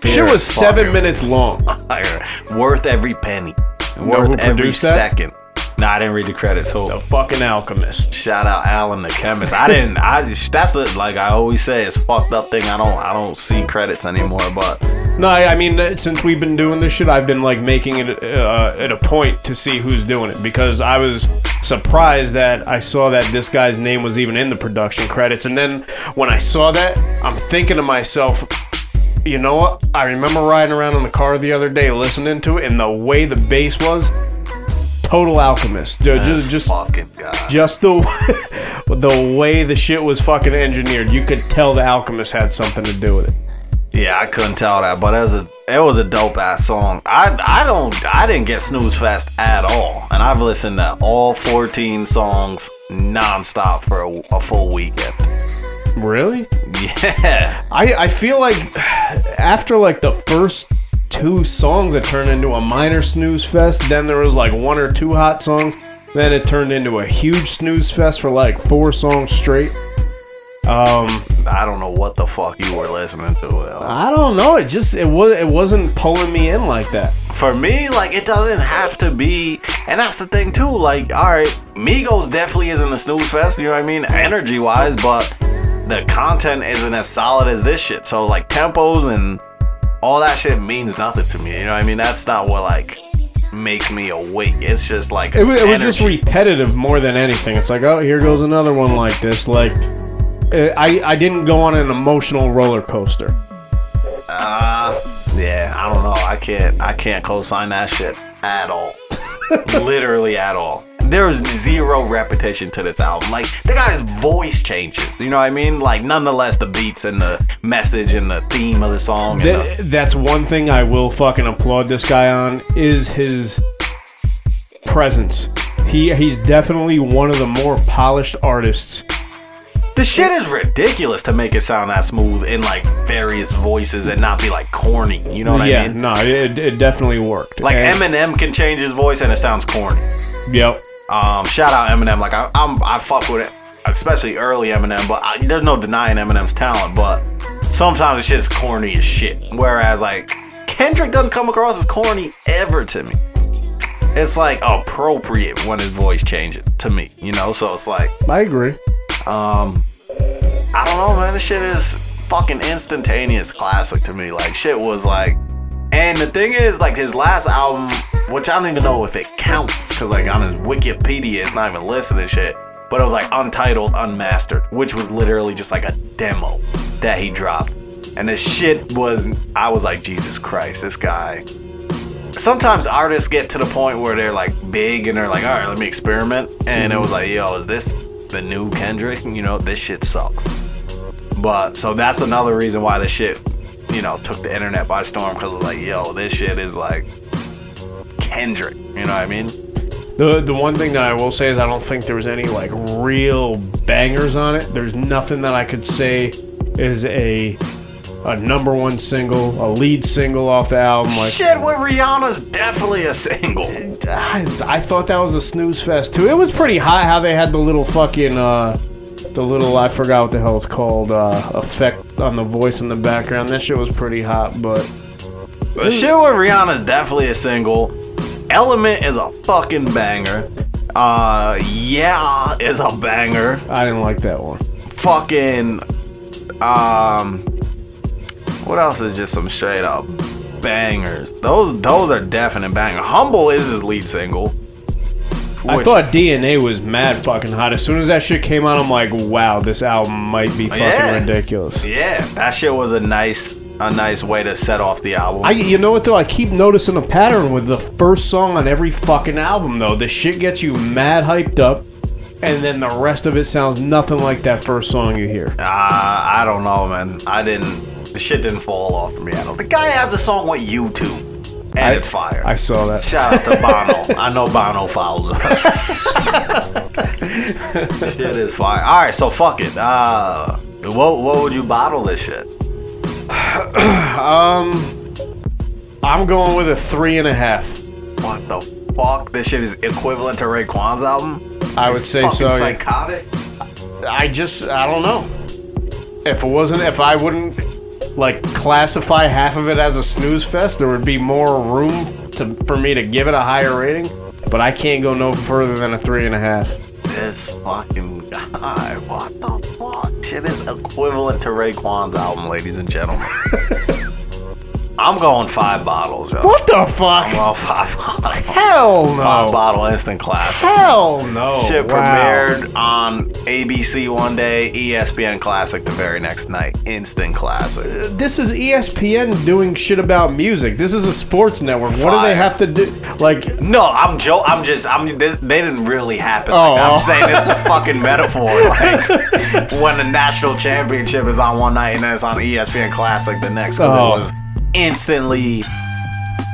Fear Shit was seven minutes long. <laughs> Worth every penny. Worth every second. No, I didn't read the credits. Who? The fucking Alchemist. Shout out Alan the chemist. I didn't. I just that's the, like I always say. It's a fucked up thing. I don't. I don't see credits anymore. But No, I I mean since we've been doing this shit, I've been like making it uh, at a point to see who's doing it because I was surprised that I saw that this guy's name was even in the production credits, and then when I saw that, I'm thinking to myself. You know what? I remember riding around in the car the other day listening to it, and the way the bass was, total alchemist. Ju- Just, just, fucking god. just the <laughs> the way the shit was fucking engineered, you could tell the alchemist had something to do with it. yeah, I couldn't tell that. But it was a it was a dope ass song. I I don't I didn't get snooze fest at all, and I've listened to all 14 songs nonstop for a, a full weekend. Really? <laughs> Yeah. I I feel like <sighs> after like the first two songs, that turned into a minor snooze fest. Then there was like one or two hot songs. Then it turned into a huge snooze fest for like four songs straight. Um, I don't know what the fuck you were listening to. I don't know. It just it was it wasn't pulling me in like that. For me, like it doesn't have to be, and that's the thing too. Like, all right, Migos definitely isn't a snooze fest. You know what I mean, energy wise, but the content isn't as solid as this shit. So like tempos and all that shit means nothing to me. You know what I mean? That's not what like makes me awake. It's just like It, wa- it was just repetitive more than anything. It's like, oh, here goes another one like this. Like, uh, I I didn't go on an emotional roller coaster. Uh, yeah, I don't know. I can't. I can't co-sign that shit at all. <laughs> Literally at all. There's zero repetition to this album. Like the guy's voice changes. You know what I mean? Like nonetheless, the beats and the message and the theme of the song. the- that's one thing I will fucking applaud this guy on is his presence. He he's definitely one of the more polished artists. The shit is ridiculous to make it sound that smooth in like various voices and not be like corny. You know what yeah, I mean? Yeah, no, it, it definitely worked. Like And- Eminem can change his voice and it sounds corny. Yep. Um, shout out Eminem. Like I, I'm, I fuck with it, especially early Eminem. But I, there's no denying Eminem's talent. But sometimes the shit is corny as shit. Whereas like Kendrick doesn't come across as corny ever to me. It's like appropriate when his voice changes to me. You know, so it's like I agree. um, I don't know, man. This shit is fucking instantaneous classic to me. Like shit was like, and the thing is, like his last album, which I don't even know if it counts, cause like on his Wikipedia, it's not even listed and shit. But it was like untitled, unmastered, which was literally just like a demo that he dropped. And this shit was, I was like, Jesus Christ, this guy. Sometimes artists get to the point where they're like big and they're like, all right, let me experiment. And it mm-hmm. was like, yo, is this the new Kendrick? You know, this shit sucks. But so that's another reason why this shit, you know, took the internet by storm because it was like, yo, this shit is like Kendrick. You know what I mean? The the one thing that I will say is I don't think there was any like real bangers on it. There's nothing that I could say is a a number one single, a lead single off the album. Like Shit with Rihanna's definitely a single. I, I thought that was a snooze fest too. It was pretty hot how they had the little fucking uh the little I forgot what the hell it's called uh effect on the voice in the background. That shit was pretty hot, but The shit with Rihanna is definitely a single. Element is a fucking banger. Uh, yeah, is a banger. I didn't like that one. Fucking, um, what else is just some straight up bangers? Those those are definite banger. Humble is his lead single. I thought DNA was mad fucking hot. As soon as that shit came out, I'm like, wow, this album might be fucking Yeah. ridiculous. Yeah, that shit was a nice a nice way to set off the album. I, you know what though? I keep noticing a pattern with the first song on every fucking album though. The shit gets you mad hyped up, and then the rest of it sounds nothing like that first song you hear. Uh, I don't know, man. I didn't. The shit didn't fall off for me. I don't. The guy has a song with U2, and I- it's fire. I saw that. Shout out to Bono. <laughs> I know Bono follows us. <laughs> shit is fire. All right, so fuck it. Uh, what what would you bottle this shit? <clears throat> um, I'm going with a three and a half. What the fuck? This shit is equivalent to Raekwon's album. I would say so. Psychotic. I just I don't know. If it wasn't if I wouldn't like classify half of it as a snooze fest, there would be more room to for me to give it a higher rating. But I can't go no further than a three and a half. This fucking guy. What the fuck? Shit is equivalent to Raekwon's album, ladies and gentlemen. <laughs> I'm going five bottles, yo. What the fuck? I'm going five bottles. Hell no. Five bottle instant classic. Hell no. Shit Wow. premiered on ABC one day, ESPN Classic the very next night. Instant classic. Uh, this is ESPN doing shit about music. This is a sports network. What do they have to do? Like, No, I'm Joe. I'm just. I'm. This, they didn't really happen. Oh, like, I'm oh. saying it's a <laughs> fucking metaphor. Like when the national championship is on one night and then it's on ESPN Classic the next, because Oh. it was instantly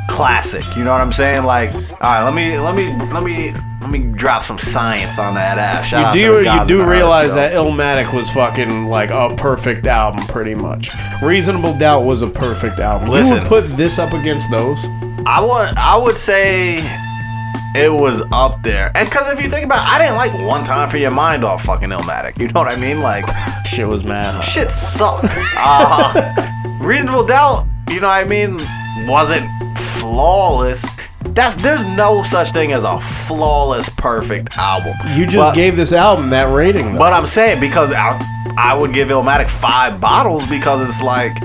classic. You know what I'm saying? Like, all right, let me, let me, let me, let me drop some science on that ass. Shout you do you do realize that Illmatic was fucking like a perfect album, pretty much. Reasonable Doubt was a perfect album. you Listen. would put this up against those. I would I would say it was up there. And cause if you think about it, I didn't like one time for your mind off fucking Illmatic. You know what I mean? Like <laughs> shit was mad. Shit sucked. <laughs> Uh, Reasonable Doubt, you know what I mean, wasn't flawless. That's there's no such thing as a flawless perfect album. You just But- gave this album that rating. Though. but I'm saying because I, I would give Illmatic five bottles because it's like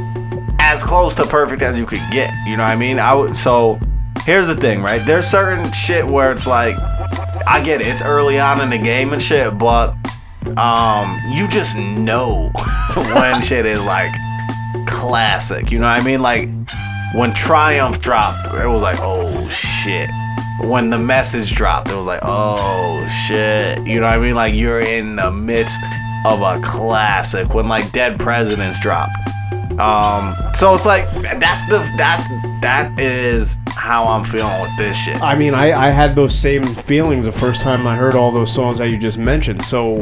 as close to perfect as you could get. You know what I mean? I would. So here's the thing, right? There's certain shit where it's like I get it. It's early on in the game and shit, but um, you just know <laughs> when shit is like classic. You know what I mean? Like when Triumph dropped, it was like, oh shit. when the message dropped, it was like, oh shit. You know what I mean? Like you're in the midst of a classic when like Dead Presidents dropped. Um, so it's like that's the that's that is how I'm feeling with this shit. I mean, I, I had those same feelings the first time I heard all those songs that you just mentioned. So,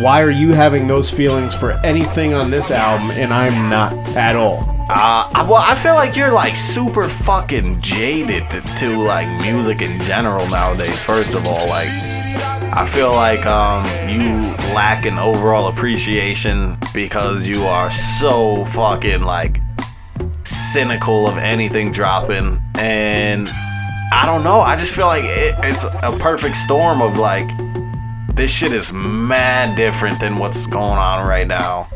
why are you having those feelings for anything on this album and I'm not at all? Uh, I- well, I feel like you're like super fucking jaded to, to like music in general nowadays. First of all, like I feel like um you lack an overall appreciation because you are so fucking like cynical of anything dropping, and I don't know. I just feel like it, it's a perfect storm of like this shit is mad different than what's going on right now.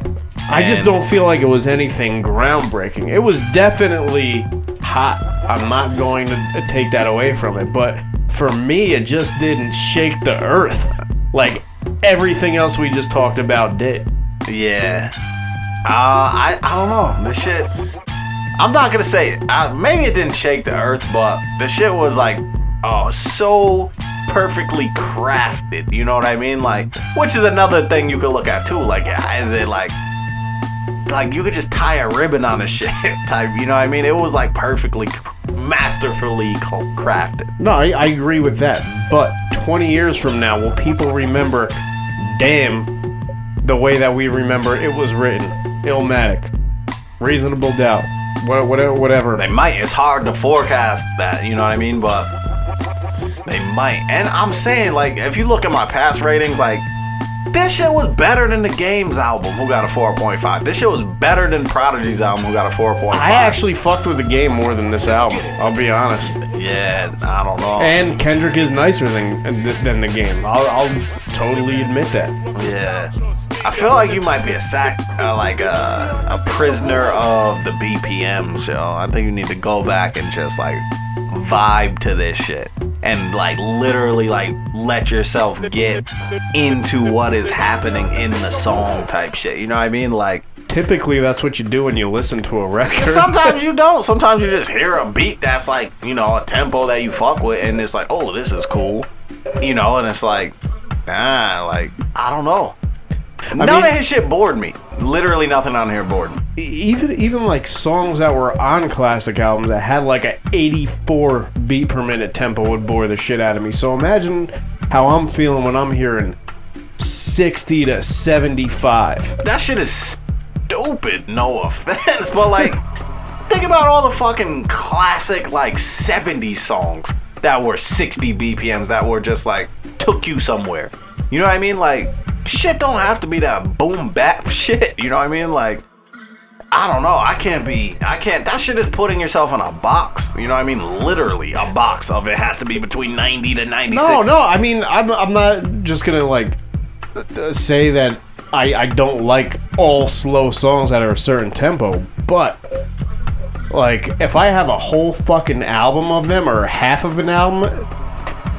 I just don't feel like it was anything groundbreaking. It was definitely hot. I'm not going to take that away from it, but for me, it just didn't shake the earth like everything else we just talked about did. Yeah. Uh, I I don't know. This shit. I'm not gonna say. Uh, maybe it didn't shake the earth, but the shit was like, oh, so perfectly crafted. You know what I mean? Like, which is another thing you could look at too. Like, is it like, like you could just tie a ribbon on a <laughs> shit type? You know what I mean? It was like perfectly, masterfully crafted. No, I, I agree with that. But 20 years from now, will people remember, damn, the way that we remember it was written? Illmatic. Reasonable doubt. Wha- Whatever. whatever. They might. It's hard to forecast that. You know what I mean? But they might. And I'm saying, like, if you look at my past ratings, like, this shit was better than the Games album, who got a 4.5. This shit was better than Prodigy's album, who got a 4.5. I actually fucked with the game more than this album. I'll be honest. Yeah, I don't know. And Kendrick is nicer than than the game. I'll, I'll totally admit that. Yeah. I feel like you might be a sack, uh, like a, a prisoner of the BPM show. I think you need to go back and just like vibe to this shit and like literally like let yourself get into what is happening in the song type shit. You know what I mean? Like Typically, that's what you do when you listen to a record. <laughs> sometimes <laughs> you don't. Sometimes you just hear a beat that's like, you know, a tempo that you fuck with and it's like, oh, this is cool. You know, and it's like, ah, like, I don't know. None mean- of his shit bored me. Literally nothing on here bored me. even even like songs that were on classic albums that had like a 84 beat per minute tempo would bore the shit out of me. So imagine how I'm feeling when I'm hearing 60 to 75. That shit is stupid, no offense, but like, <laughs> think about all the fucking classic, like, 70s songs that were 60 BPMs that were just like, took you somewhere. You know what I mean? Like, shit don't have to be that boom bap <laughs> shit. You know what I mean? Like, I don't know. I can't be. I can't. That shit is putting yourself in a box. You know what I mean? Literally a box of it has to be between 90 to 96. No, no, I mean I'm I'm not just going to like say that I I don't like all slow songs that are a certain tempo, but like if I have a whole fucking album of them or half of an album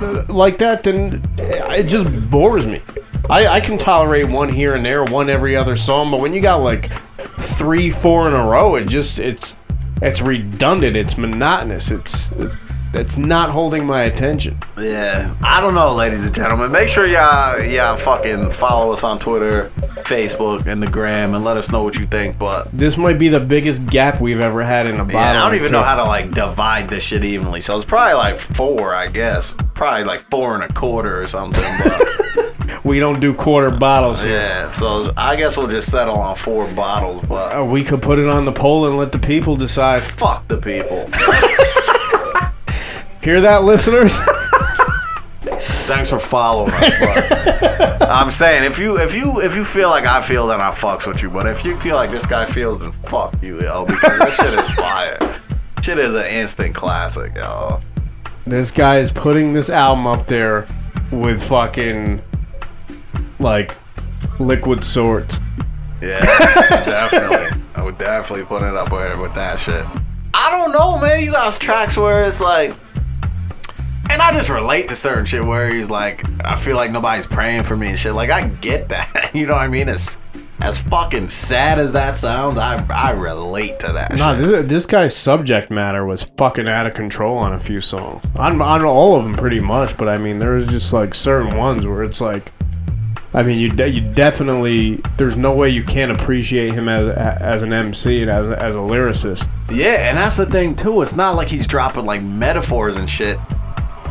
uh, like that, then it just bores me. I, I can tolerate one here and there, one every other song, but when you got like three, four in a row, it just it's it's redundant, it's monotonous, it's it's not holding my attention. Yeah, I don't know, ladies and gentlemen. Make sure y'all y'all fucking follow us on Twitter, Facebook, and the gram, and let us know what you think. But This might be the biggest gap we've ever had in a bottle. yeah, I don't even two. know how to like divide this shit evenly. So it's probably like four, I guess. Probably like four and a quarter or something. But <laughs> We don't do quarter bottles here. yeah, so I guess we'll just settle on four bottles. But Uh, we could put it on the poll and let the people decide. fuck the people. <laughs> Hear that, listeners? Thanks for following us, but <laughs> I'm saying if you if you if you feel like I feel, then I fucks with you. But if you feel like this guy feels, then fuck you, yo, because this shit is fire. Shit is an instant classic, yo. this guy is putting this album up there with fucking like liquid swords. Yeah, definitely. <laughs> I would definitely put it up there with that shit. I don't know, man. You got tracks where it's like, and I just relate to certain shit where he's like, I feel like nobody's praying for me and shit. Like I get that, <laughs> you know what I mean? It's as fucking sad as that sounds, I I relate to that. Nah, shit. this, this guy's subject matter was fucking out of control on a few songs. On, on all of them, pretty much. But I mean, there was just like certain ones where it's like, I mean, you de- you definitely there's no way you can't appreciate him as as an MC and as a- as a lyricist. Yeah, and that's the thing too. It's not like he's dropping like metaphors and shit.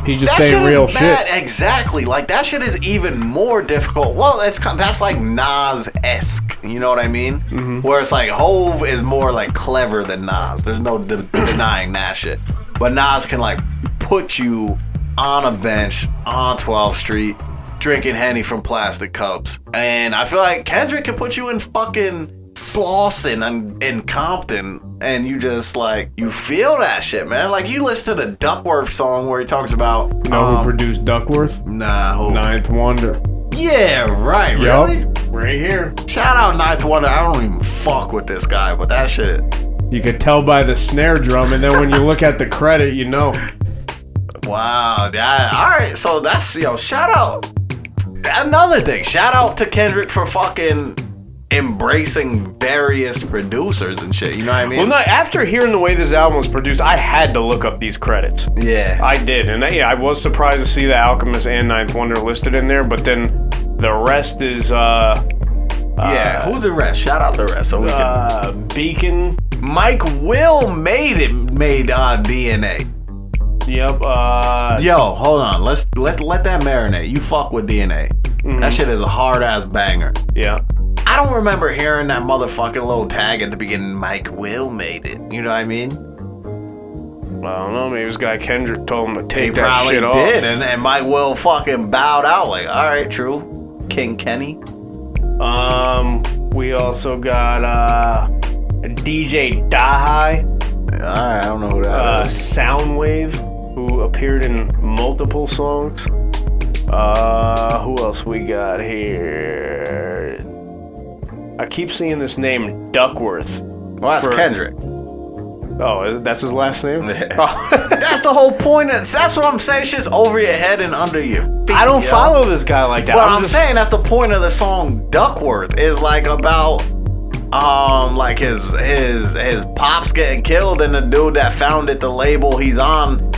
He's just That saying shit is real bad. shit. Exactly. Like that shit is even more difficult. Well, it's that's like Nas esque. You know what I mean? Mm-hmm. Where it's like Hove is more like clever than Nas. There's no de- <clears throat> denying that shit. But Nas can like put you on a bench on 12th Street drinking henny from plastic cups, and I feel like Kendrick can put you in fucking Slauson and in Compton, and you just like you feel that shit, man. Like you listen to the Duckworth song where he talks about You know um, who produced Duckworth? Nah, who? Ninth Wonder. Yeah, right. Yup. Really? Right here. Shout out Ninth Wonder. I don't even fuck with this guy, but that shit. You could tell by the snare drum, and then when you look at the credit, you know. Wow. Yeah. All right. So that's yo. Shout out. Another thing. Shout out to Kendrick for fucking embracing various producers and shit. You know what I mean? Well, no, after hearing the way this album was produced, I had to look up these credits. Yeah. I did. And yeah, I was surprised to see the Alchemist and Ninth Wonder listed in there, but then the rest is, uh. Yeah, who's the rest? Shout out the rest so we can. Uh, Bēkon. Mike Will made it. Made uh, DNA. Yep. Uh, Yo, hold on. Let's let let that marinate. You fuck with DNA. That shit is a hard ass banger. Yeah. I don't remember hearing that motherfucking little tag at the beginning. Mike Will made it. You know what I mean? I don't know. Maybe this guy Kendrick told him to take he that shit off. did, and, and Mike Will fucking bowed out like, all right, true. King Kenny. Um, we also got uh, DJ Dahi. I don't know who that uh, is. Sounwave, who appeared in multiple songs. Uh, who else we got here? I keep seeing this name Duckworth. Well, that's for- Kendrick. Oh, is, that's his last name? <laughs> that's the whole point. Of, that's what I'm saying. Shit's over your head and under your feet. I don't yo. follow this guy like that. But I'm I'm, just- saying that's the point of the song Duckworth is like about um like his his his pops getting killed and the dude that founded the label he's on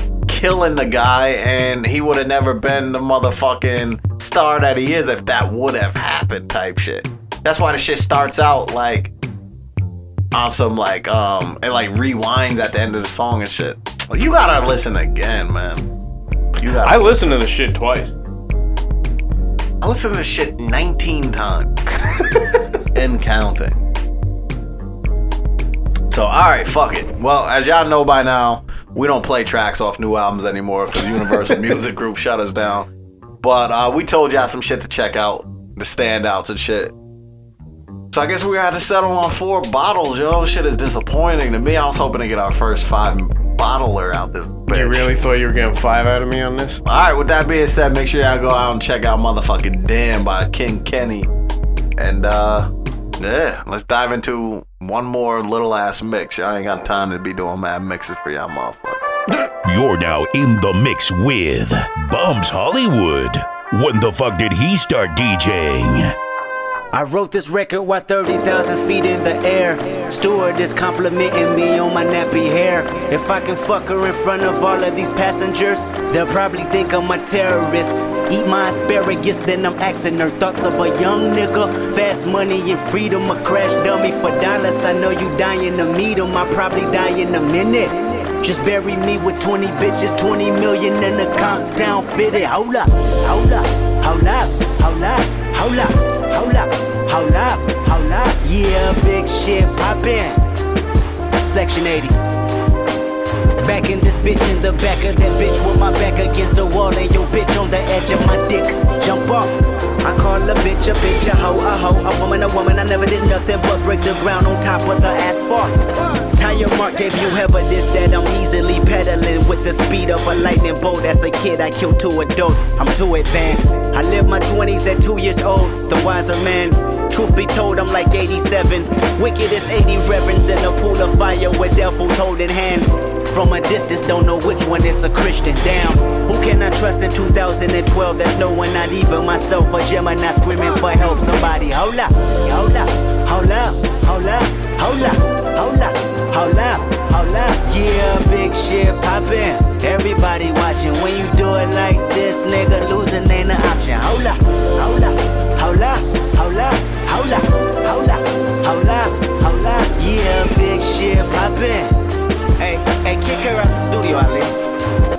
killing the guy and he would have never been the motherfucking star that he is if that would have happened type shit. That's why the shit starts out like on some like um it like rewinds at the end of the song and shit. You gotta listen again, man. You gotta I listened to the shit twice. I listened to the shit 19 times <laughs> and counting. So, alright, fuck it. Well, as y'all know by now, we don't play tracks off new albums anymore because Universal <laughs> Music Group shut us down. But uh, we told y'all some shit to check out, the standouts and shit. So I guess we had to settle on four bottles, yo. Shit is disappointing to me. I was hoping to get our first five bottler out this bitch. You really thought you were getting five out of me on this? All right, with that being said, make sure y'all go out and check out motherfucking Damn by King Kenny. And uh yeah, let's dive into one more little ass mix. Y'all ain't got time to be doing mad mixes for y'all motherfuckers. You're now in the mix with Bumps Hollywood. When the fuck did he start DJing? I wrote this record while 30,000 feet in the air. Steward is complimenting me on my nappy hair. If I can fuck her in front of all of these passengers, they'll probably think I'm a terrorist. Eat my asparagus, then I'm asking her thoughts of a young nigga. Fast money and freedom, a crash dummy for dollars. I know you dying to meet him, I probably die in a minute. Just bury me with 20 bitches, 20 million in the countdown fitted. Hold up, hold up, hold up, hold up, hold up, hold up, hold up, hold up. Yeah, big shit poppin'. Section 80. Back in this bitch in the back of that bitch with my back against the wall and your bitch on the edge of my dick. Jump off. I call a bitch a bitch, a hoe, a hoe, a woman, a woman. I never did nothing but break the ground on top of the asphalt. Tire mark gave you evidence that I'm easily pedaling with the speed of a lightning bolt. As a kid, I killed two adults. I'm too advanced. I lived my 20s at two years old. The wiser man. Truth be told, I'm like 87. Wicked as 80 reverends in a pool of fire with devils holding hands. from a distance, don't know which one is a Christian. Damn, who can I trust in 2012? There's no one, not even myself. A Gemini screaming for help. Somebody, hold up, hold up, hold up, hold up, hold up, hold up, hold up, hold up. Yeah, big shit poppin'. Everybody watching. When you do it like this, nigga, losing ain't an option. Hold up, hold up, hold up, hold up, hold up, hold up, hold up, hold up. Yeah, big shit poppin'. Hey, hey, kick her out the studio, Ali.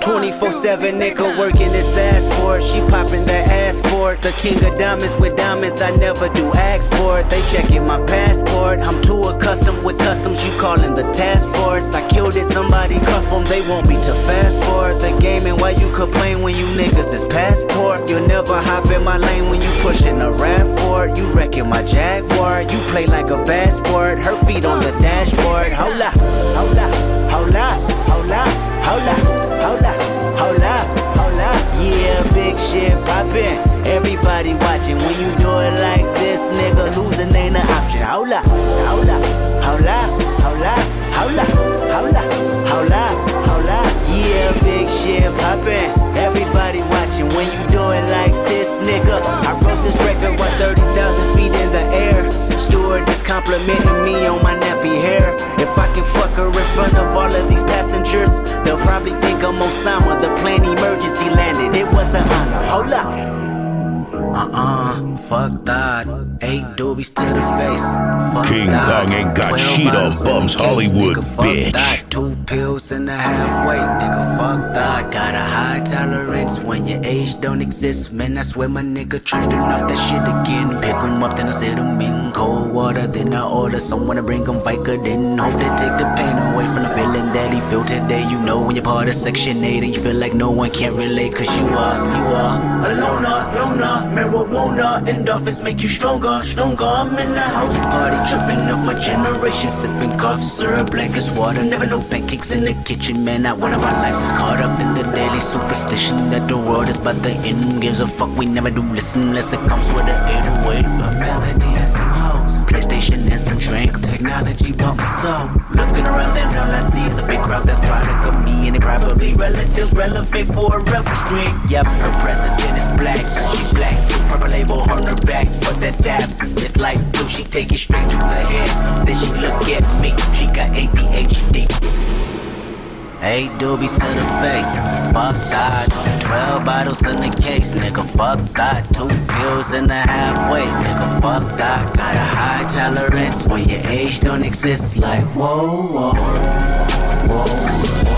24-7 nigga working his ass for it. She popping that ass for it. The king of diamonds with diamonds, I never do ask for it. They checking my passport. I'm too accustomed with customs, you calling the task force. I killed it, somebody cuff them, they want me to fast forward the game. And why you complain when you niggas is passport? You'll never hop in my lane when you pushing a rap for it. You wrecking my Jaguar, you play like a bad sport. Her feet on the dashboard. Hold up, hold up, hold up, hold up, hold up, hold up, hold up, hold up. Yeah, big shit poppin'. Everybody watching when you do it like this, nigga. Losing ain't an option. Hold up, hold up, hold up, hold up, hold up, hold up, hold up, hold up. Yeah, big shit poppin'. Everybody watching when you do it like this, nigga. I wrote this record while 30,000 feet in the air. Steward is complimenting me on my nappy hair. If I can fuck her in front of all of these passengers, they'll probably think I'm Osama. The plane emergency landed. It was an honor. Hold up. Uh-uh, fuck that. Eight doobies to the face. Fuck King that. Kong ain't got 12 shit on bottles in the Bums Hollywood, nigga, bitch. that. Two pills and a half weight, nigga, fuck that. Got a high tolerance when your age don't exist. Man, I swear my nigga tripping off that shit again. Pick 'em up, then I sit 'em in cold water. Then I order someone to bring 'em Vicodin. Hope they take the pain away from the feeling that he feel today. You know when you're part of Section 8 and you feel like no one can relate. Cause you are, you are a loner, loner, marijuana. Endorphins make you stronger, stronger. I'm in the house party, tripping off my generation. Sipping cough syrup black as water. Never no pancakes in the kitchen, man. Not one of our lives is caught up in the daily superstition that the world is but the end. Gives a fuck, we never do listen unless it comes with an 808. A melody oh and some house. PlayStation and some drink. Technology bought my soul. Looking around and all I see is a big crowd that's product of me. And they probably relatives relevant for a rebel stream. Yep, her president is black. She black. Purple label on her back. But that tap is like blue. She take it straight to the head. Then she look at me. She got ADHD. Eight doobies to the face, fuck that. Twelve bottles in the case, nigga, fuck that. Two pills in a half weight, nigga, fuck that. Got a high tolerance when your age don't exist. Like whoa, whoa, whoa,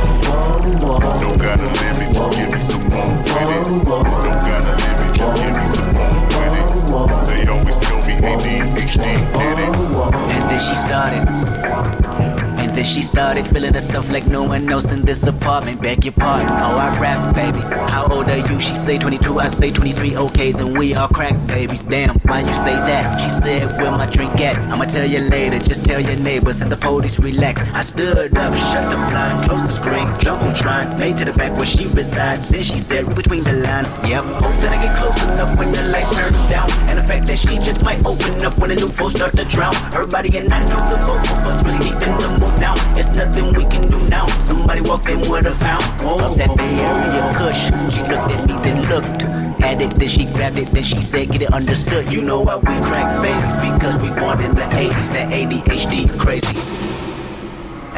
whoa, whoa. Don't got a limit, just give me some more with it. Don't got a limit, just give me some. They always tell me ADHD did it. And then she started. She started feeling herself like no one else in this apartment. Beg your pardon, oh I rap, baby. How old are you? She say 22, I say 23. Okay, then we all crack babies. Damn, why you say that? She said, where my drink at? I'ma tell you later. Just tell your neighbors and the police relax. I stood up, shut the blind, closed the screen, jumbotron, made to the back where she reside. Then she said, read between the lines. Yep, hope that I get close enough when the lights turn down. And the fact that she just might open up when the new folks start to drown. Her body and I know the both of us really deep in the mood now. It's nothing we can do now. Somebody walk in with a pound of that Bay Area Kush. She looked at me, then looked. Had it, then she grabbed it, then she said, get it understood. You know why we crack babies because we born in the 80s. That ADHD crazy.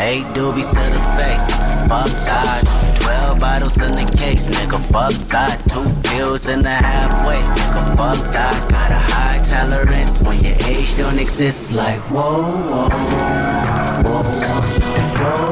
Eight doobies to the face, fuck that. Twelve bottles in the case, nigga, fuck that. Two pills and a half weight, nigga, fuck that. Got a high tolerance when your age don't exist. Like whoa, whoa, whoa.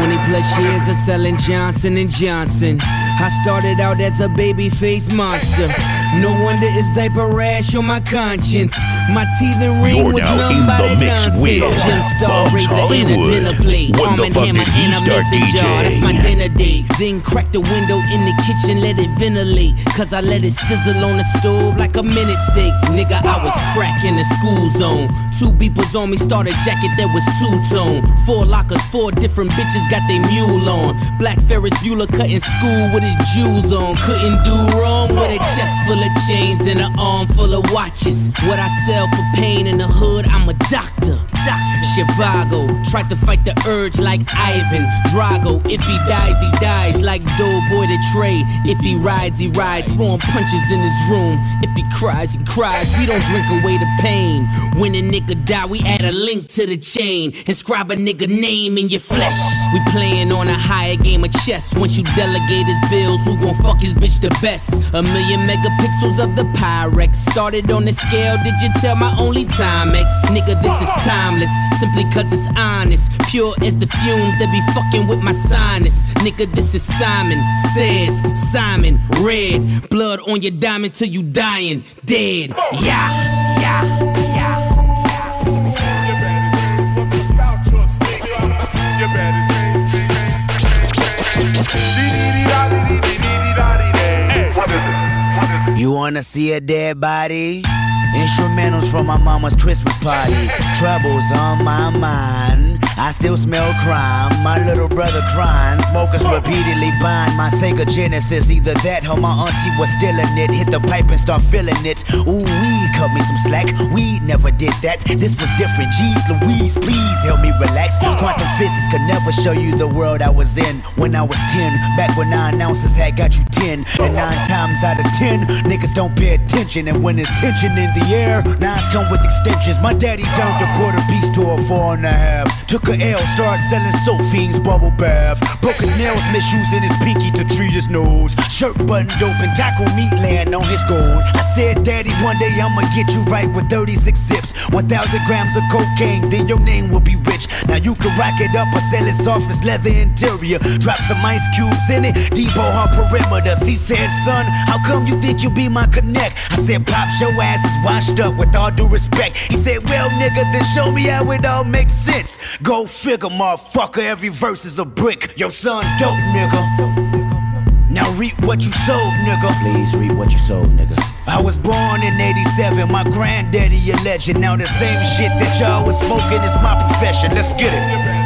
20 plus years of selling Johnson and Johnson. I started out as a baby face monster. No wonder it's diaper rash on my conscience. My teeth and ring You're was numb in by the that nonsense. with Gem star razor in a dinner plate. When Arm and hammer he a start jar. That's my dinner date. Then crack the window in the kitchen, let it ventilate. Cause I let it sizzle on the stove like a minute steak. Nigga, I was cracking the school zone. Two beepers on me, started jacket that was two tone. Four lockers, four different bitches got they mule on. Black Ferris Bueller cutting school with his jewels on. Couldn't do wrong with a chest full of chains and an arm full of watches. What I sell for pain in the hood, I'm a doctor. Chivago, tried to fight the urge like Ivan Drago. If he dies, he dies like Doughboy the Trey. If he rides, he rides, throwing punches in his room. If he cries, he cries. We don't drink away the pain. When a nigga die, we add a link to the chain. Inscribe a nigga name in your flesh. We playing on a higher game of chess. Once you delegate his bills, who gon' fuck his bitch the best? A million megapixels of the Pyrex. Started on the scale, did you tell my only time X? Nigga, this is timeless. Simply cause it's honest. Pure as the fumes that be fucking with my sinus. Nigga, this is Simon Says, Simon Red. Blood on your diamond till you dying. Dead. Yeah. Yeah. Yeah. You wanna see a dead body? Instrumentals from my mama's Christmas party. Troubles on my mind. I still smell crime. My little brother crying. Smokers repeatedly buying my Sega Genesis. Either that or my auntie was stealing it. Hit the pipe and start filling it. Ooh, we cut me some slack. We never did that. This was different. Jeez Louise, please help me relax. Quantum physics could never show you the world I was in when I was 10. Back when nine ounces had got you 10. And nine times out of 10, niggas don't pay attention. And when there's tension in the air, nines come with extensions. My daddy turned a quarter piece to a four and a half. Took a L, started selling soap fiends, bubble bath. Broke his nails, misusing his pinky to treat his nose. Shirt buttoned open, taco meat land on his gold. I said, Daddy, one day I'ma get you right with 36 zips. 1,000 grams of cocaine, then your name will be rich. Now you can rack it up or sell it soft as leather interior. Drop some ice cubes in it, depot her perimeters. He said, Son, how come you think you be my connect? I said, Pops, your ass is washed up with all due respect. He said, Well, nigga, then show me how it all makes sense. Go figure, motherfucker, every verse is a brick. Your son dope, nigga. Now reap what you sold, nigga. Please reap what you sold, nigga. I was born in 87, my granddaddy a legend. Now the same shit that y'all was smoking is my profession. Let's get it.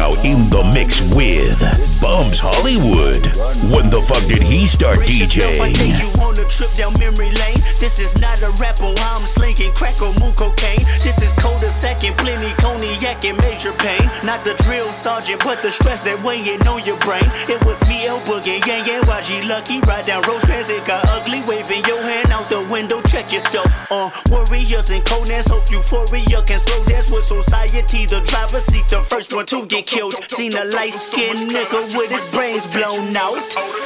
Now in the mix with Bumps Hollywood. When the fuck did he start yourself, I take DJing? you on a trip down memory lane. This is not a rapper, I'm slinging crack or moo cocaine. This is coda second, plenty cognac and major pain. Not the drill sergeant, but the stress that weighing on your brain. It was me, El Boogie, Yang Yang, YG Lucky. Ride down Rosecrans, it got ugly. Waving your hand out the window, check yourself. Uh, warriors and conans, hope euphoria can slow dance with society. The driver seat, the first one to get killed. Seen a light skinned nigga with his brains blown out.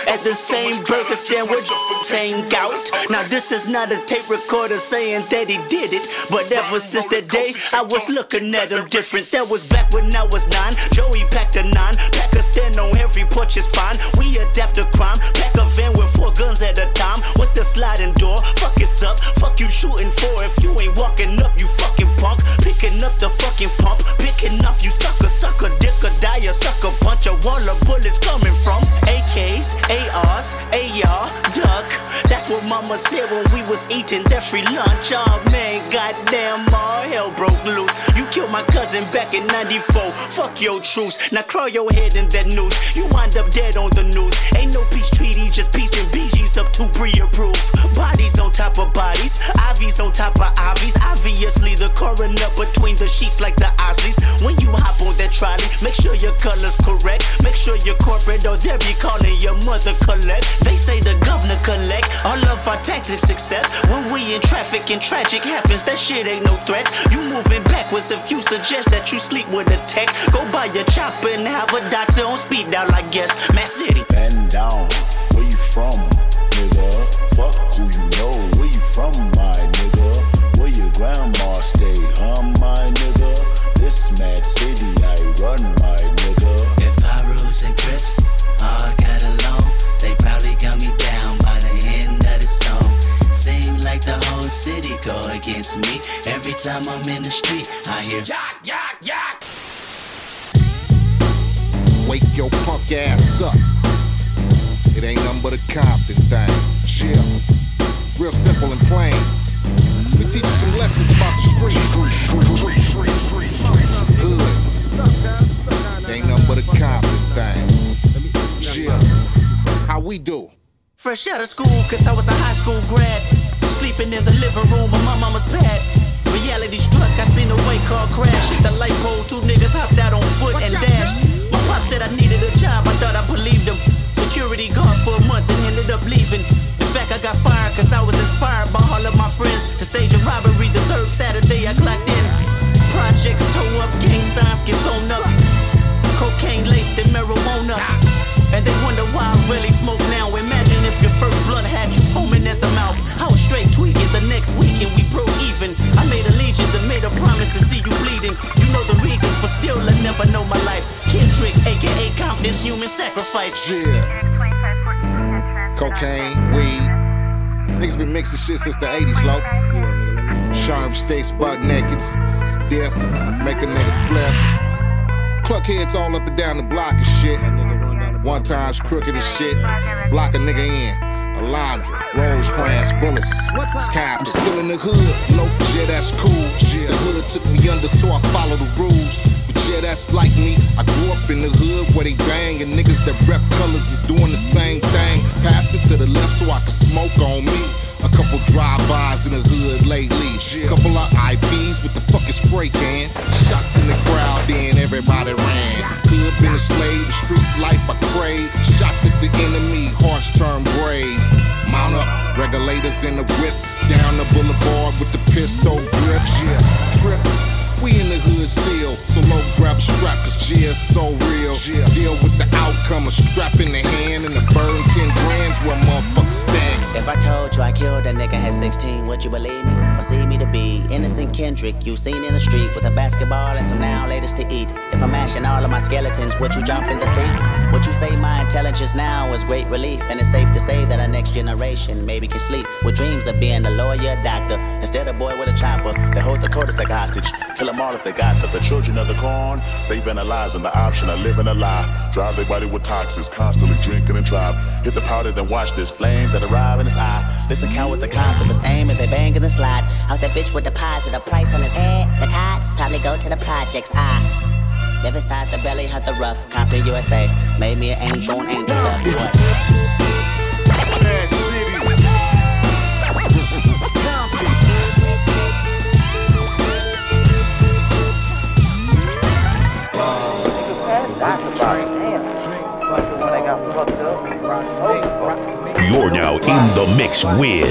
At the same burger stand with <laughs> saying gout. Now this is not a tape recorder saying that he did it. But ever since that day, I was looking at him different. That was back when I was nine. Joey packed a nine. Pack a stand on every porch is fine. We adapt to crime. Pack a van with four guns at a time. With the sliding door. Fuck it's up. Fuck you shooting for. If you ain't walking up, you fucking punk. Picking up the fucking pump. Picking off you sucker, sucker, dick or die, a sucker punch. A wall of bullets coming from AKs, ARs, AR, duck. That's what mama said when we was eating that free lunch. Oh man, goddamn, all hell broke loose. You killed my cousin back in 94. Fuck your truce. Now crawl your head in that noose. You wind up dead on the news. Ain't no peace treaty, just peace and BG's up to pre-approved. Bodies on top of bodies, IVs on top of IVs. Obviously, the coroner between the sheets like the Isleys. When you hop on that trolley, make sure your color's correct. Make sure you're corporate or they'll be calling your mother collect. They say the governor collect all of our taxes except. When we in traffic and tragic happens, that shit ain't no threat. You moving backwards if you suggest that you sleep with a tech. Go buy your chopper and have a doctor on speed dial, I guess. Mass City. Bend down, where you from, nigga? Fuck who you know, where you from, my nigga? Where your grandma stay, huh, my nigga? This mad the whole city go against me. Every time I'm in the street, I hear yak, yak, yak. Wake your punk ass up. It ain't nothing but a Compton thing. Chill. Real simple and plain. Let me teach you some lessons about the street. Hood. Ain't nothing but a Compton thing. Chill. How we do? Fresh out of school, cause I was a high school grad. Sleeping in the living room of my mama's pad. Reality struck, I seen a white car crash. Hit the light pole, two niggas hopped out on foot and dashed. My pop said I needed a job, I thought I believed him. Security guard for a month and ended up leaving. In fact, I got fired cause I was inspired by all of my friends to stage a robbery the third Saturday I clocked in. Projects toe up, gang signs get thrown up. Cocaine laced in marijuana. And they wonder why I really smoke Your first blunt had you foaming at the mouth. I was straight tweaking the next weekend, we broke even. I made allegiance and made a promise to see you bleeding. You know the reasons, but still I never know my life. Kendrick, aka Compton's human sacrifice. Yeah. Cocaine, weed. Niggas been mixing shit since the 80s, low. Sharp stakes, butt nakeds. Dip, make a nigga flip. Cluck heads all up and down the block and shit. One time's crooked as shit. Block a nigga in. Alondra, Rosecrans, bullets. Scap. I'm still in the hood. Low, yeah, that's cool. The hood took me under, so I follow the rules. But yeah, that's like me. I grew up in the hood where they bang, and niggas that rep colors is doing the same thing. Pass it to the left so I can smoke on me. A couple drive-bys in the hood lately. Couple of IPs with the fucking spray can. Shots in the crowd, then everybody ran. Hood been a slave, the street life I crave. Shots at the enemy, hearts turn brave. Mount up, regulators in the whip. Down the boulevard with the pistol grip. Trip. We in the hood still, so low grab strap, cause G is so real. Deal with the outcome, a strap in the hand and a burn 10 grands where motherfuckers stand. If I told you I killed a nigga at 16, would you believe me? Or see me to be innocent Kendrick you seen in the street with a basketball and some now latest to eat? If I'm mashing all of my skeletons, would you jump in the sea? Would you say my intelligence now is great relief? And it's safe to say that our next generation maybe can sleep with dreams of being a lawyer, doctor, instead of boy with a chopper that hold the codice like hostage. Kill if they gossip. The children of the corn, they vandalizing the option of living a lie. Drive their body with toxins, constantly drinking and drive. Hit the powder, then watch this flame that arrive in his eye. Listen, count with the concept is aim and they bang in the slide. Out that bitch with deposit a price on his head. The tots probably go to the projects. I live inside the belly of the rough. Compton, USA. Made me an angel angel dust. You're now in the mix with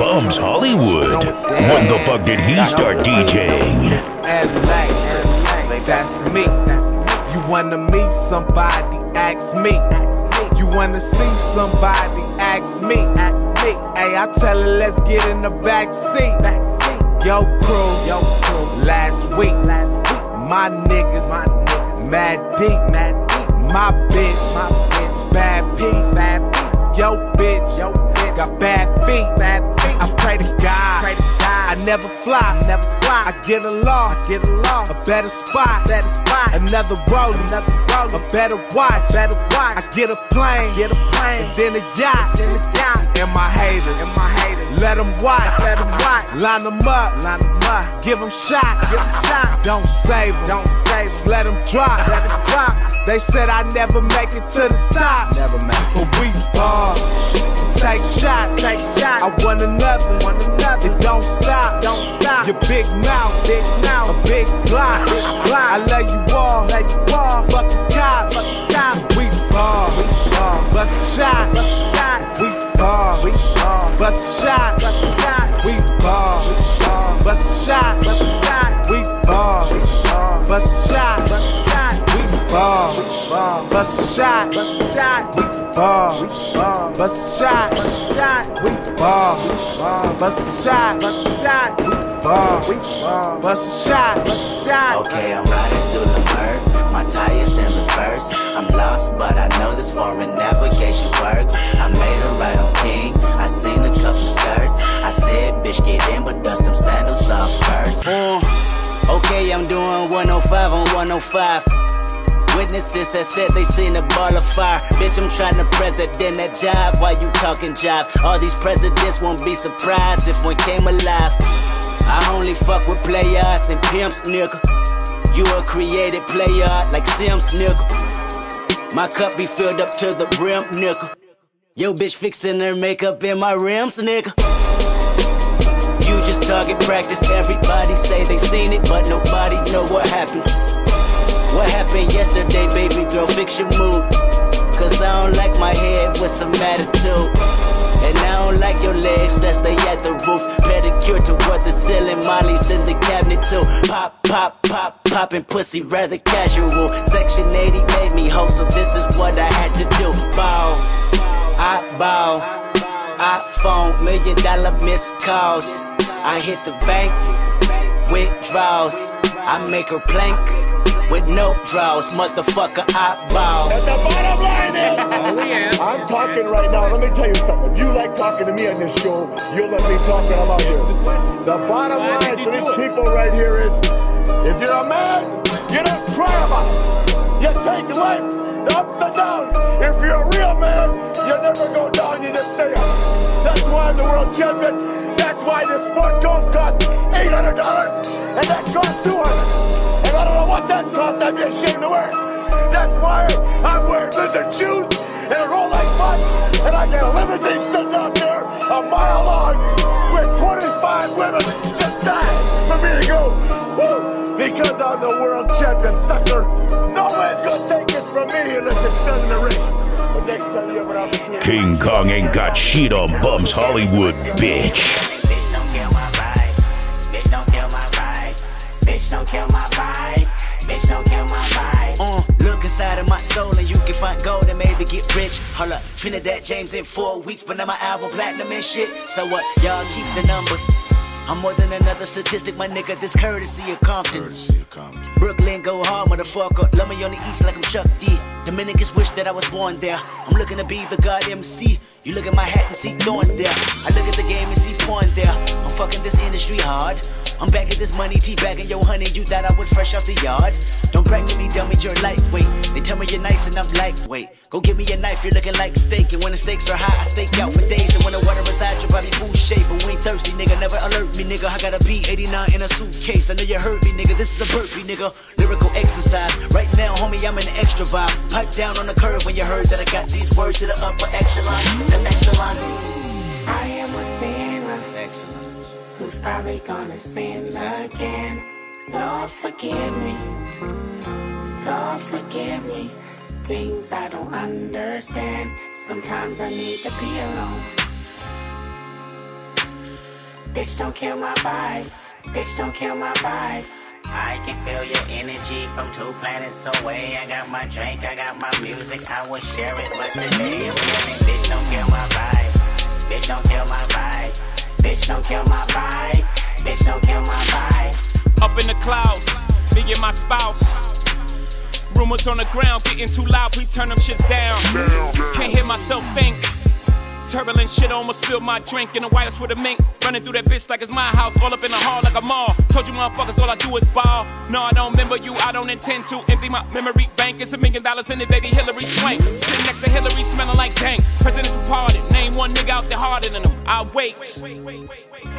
Bumps Hollywood. When the fuck did he start DJing? That's me. You wanna meet somebody? Ask me. You wanna see somebody? Ask me. Hey, I tell her let's get in the back seat. Yo crew, yo crew. Last week, last week, my niggas, my niggas, mad deep, mad deep. My bitch, my bitch, bad piece, bad piece. Yo bitch, yo bitch, got bad feet, bad feet. I pray to God, pray to God. I never fly, never fly. I get a law, get a law. A better spot, better spot. Another roll, another roll. A better watch, better watch. I get a plane, get a plane. Then a yacht, then a yacht. And my haters, and my haters. Let them watch, let them watch. Line them up, line them up. Give them shot, give them shot. Don't save them, don't save them. Let them drop, let them drop. They said I never make it to the top. Never make it. But we ball. Take shot, take shot. I want another, want another. It don't stop, don't stop. Your big mouth, big mouth, a big block, big block. I love you all, love you all. Fuck the cop, fuck the cop. We ball, we ball. Bust a shot, bust a shot. We ball, we ball. bust a shot, bust a shot, we ball, bust a shot, bust a shot, bust a shot, bust a shot, we ball, bust a shot, bust a shot, we ball, bust a shot, bust a shot, we ball, bust a shot, bust a shot. Okay, I'm riding through the murk. My tires in reverse. I'm lost, but I know this foreign navigation works. I made a right on King. I seen a couple skirts. I said, bitch, get in, but dust them sandals off first. Uh, okay, I'm doing 105 on 105. Witnesses that said they seen a ball of fire. Bitch, I'm trying to president that jive while you talking jive. All these presidents won't be surprised if one came alive. I only fuck with players and pimps, nigga. You a created player like Sims, nigga. My cup be filled up to the brim, nigga. Yo, bitch fixing her makeup in my rims, nigga. You just target practice. Everybody say they seen it, but nobody know what happened. What happened yesterday, baby girl? Fix your mood. Cause I don't like my head with some attitude. And I don't like your legs that stay at the roof. Pedicure toward the ceiling, Molly's in the cabinet too. Pop, pop, pop, popping pussy rather casual. Section 80 made me hoe, so this is what I had to do. Bow, I bow, I phone, million dollar missed calls. I hit the bank, withdrawals. I make her plank with no draws, motherfucker. I bow. At the bottom line is, <laughs> I'm talking right now. Let me tell you something. If you like talking to me on this show, you'll let me talk when I'm out here. The bottom line for these people right here is, if you're a man, you don't cry about it. You take life, the ups and downs. If you're a real man, you never go down, you just stay up. That's why I'm the world champion. That's why this sport coat costs $800 and that costs 200 And I don't know what that cost, I'd be ashamed to wear it. That's why I'm shoes and a Rolex watch, and I a limousine out there a mile long with 25 women just dying for me to go, woo, because I'm the world champion, sucker. No one's gonna take it from me unless it's done in the ring. King Kong ain't got shit on Bumps Hollywood, bitch. Bitch, don't kill my vibe. Bitch, don't kill my vibe. Uh, look inside of my soul and you can find gold and maybe get rich. Hold up, Trinidad James in four weeks, but now my album platinum and shit. So what? Y'all keep the numbers. I'm more than another statistic, my nigga. This courtesy of Compton. Courtesy of Compton. Brooklyn go hard, motherfucker. Love me on the east like I'm Chuck D. Dominicans wish that I was born there. I'm looking to be the god MC. You look at my hat and see thorns there. I look at the game and see porn there. I'm fucking this industry hard. I'm back at this money, teabagging yo honey. You thought I was fresh off the yard. Don't brag to me, dummy, you're lightweight. They tell me you're nice and I'm lightweight. Go give me a knife, you're looking like steak. And when the stakes are high, I stake out for days. And when the water is hot, your body full shape. But we ain't thirsty, nigga. Never alert me, nigga. I got a B89 in a suitcase. I know you heard me, nigga. This is a burpee, nigga. Lyrical exercise. Right now, homie, I'm in the extra vibe. Pipe down on the curve when you heard that I got these words to the upper echelon. That's excellent. I am a sinner Excellent. Who's probably gonna sin again. Lord, forgive me. Lord, forgive me. Things I don't understand. Sometimes I need to be alone. Bitch, don't kill my vibe. Bitch, don't kill my vibe. I can feel your energy from two planets away. I got my drink, I got my music, I will share it. But today I'm bitch, don't kill my vibe. Bitch, don't kill my vibe. Bitch, don't kill my vibe. Bitch, don't kill my vibe. Up in the clouds, me and my spouse. Rumors on the ground getting too loud, please turn them shits down. Can't hear myself think. Turbulent shit almost spilled my drink in the White with a mink. Running through that bitch like it's my house, all up in the hall like a mall. Told you motherfuckers all I do is ball. No, I don't remember you, I don't intend to empty my memory bank. It's a million dollars in it, baby Hilary Swank. Sitting next to Hillary, smelling like dank. Presidential pardon, name one nigga out there harder than him. I wait. I've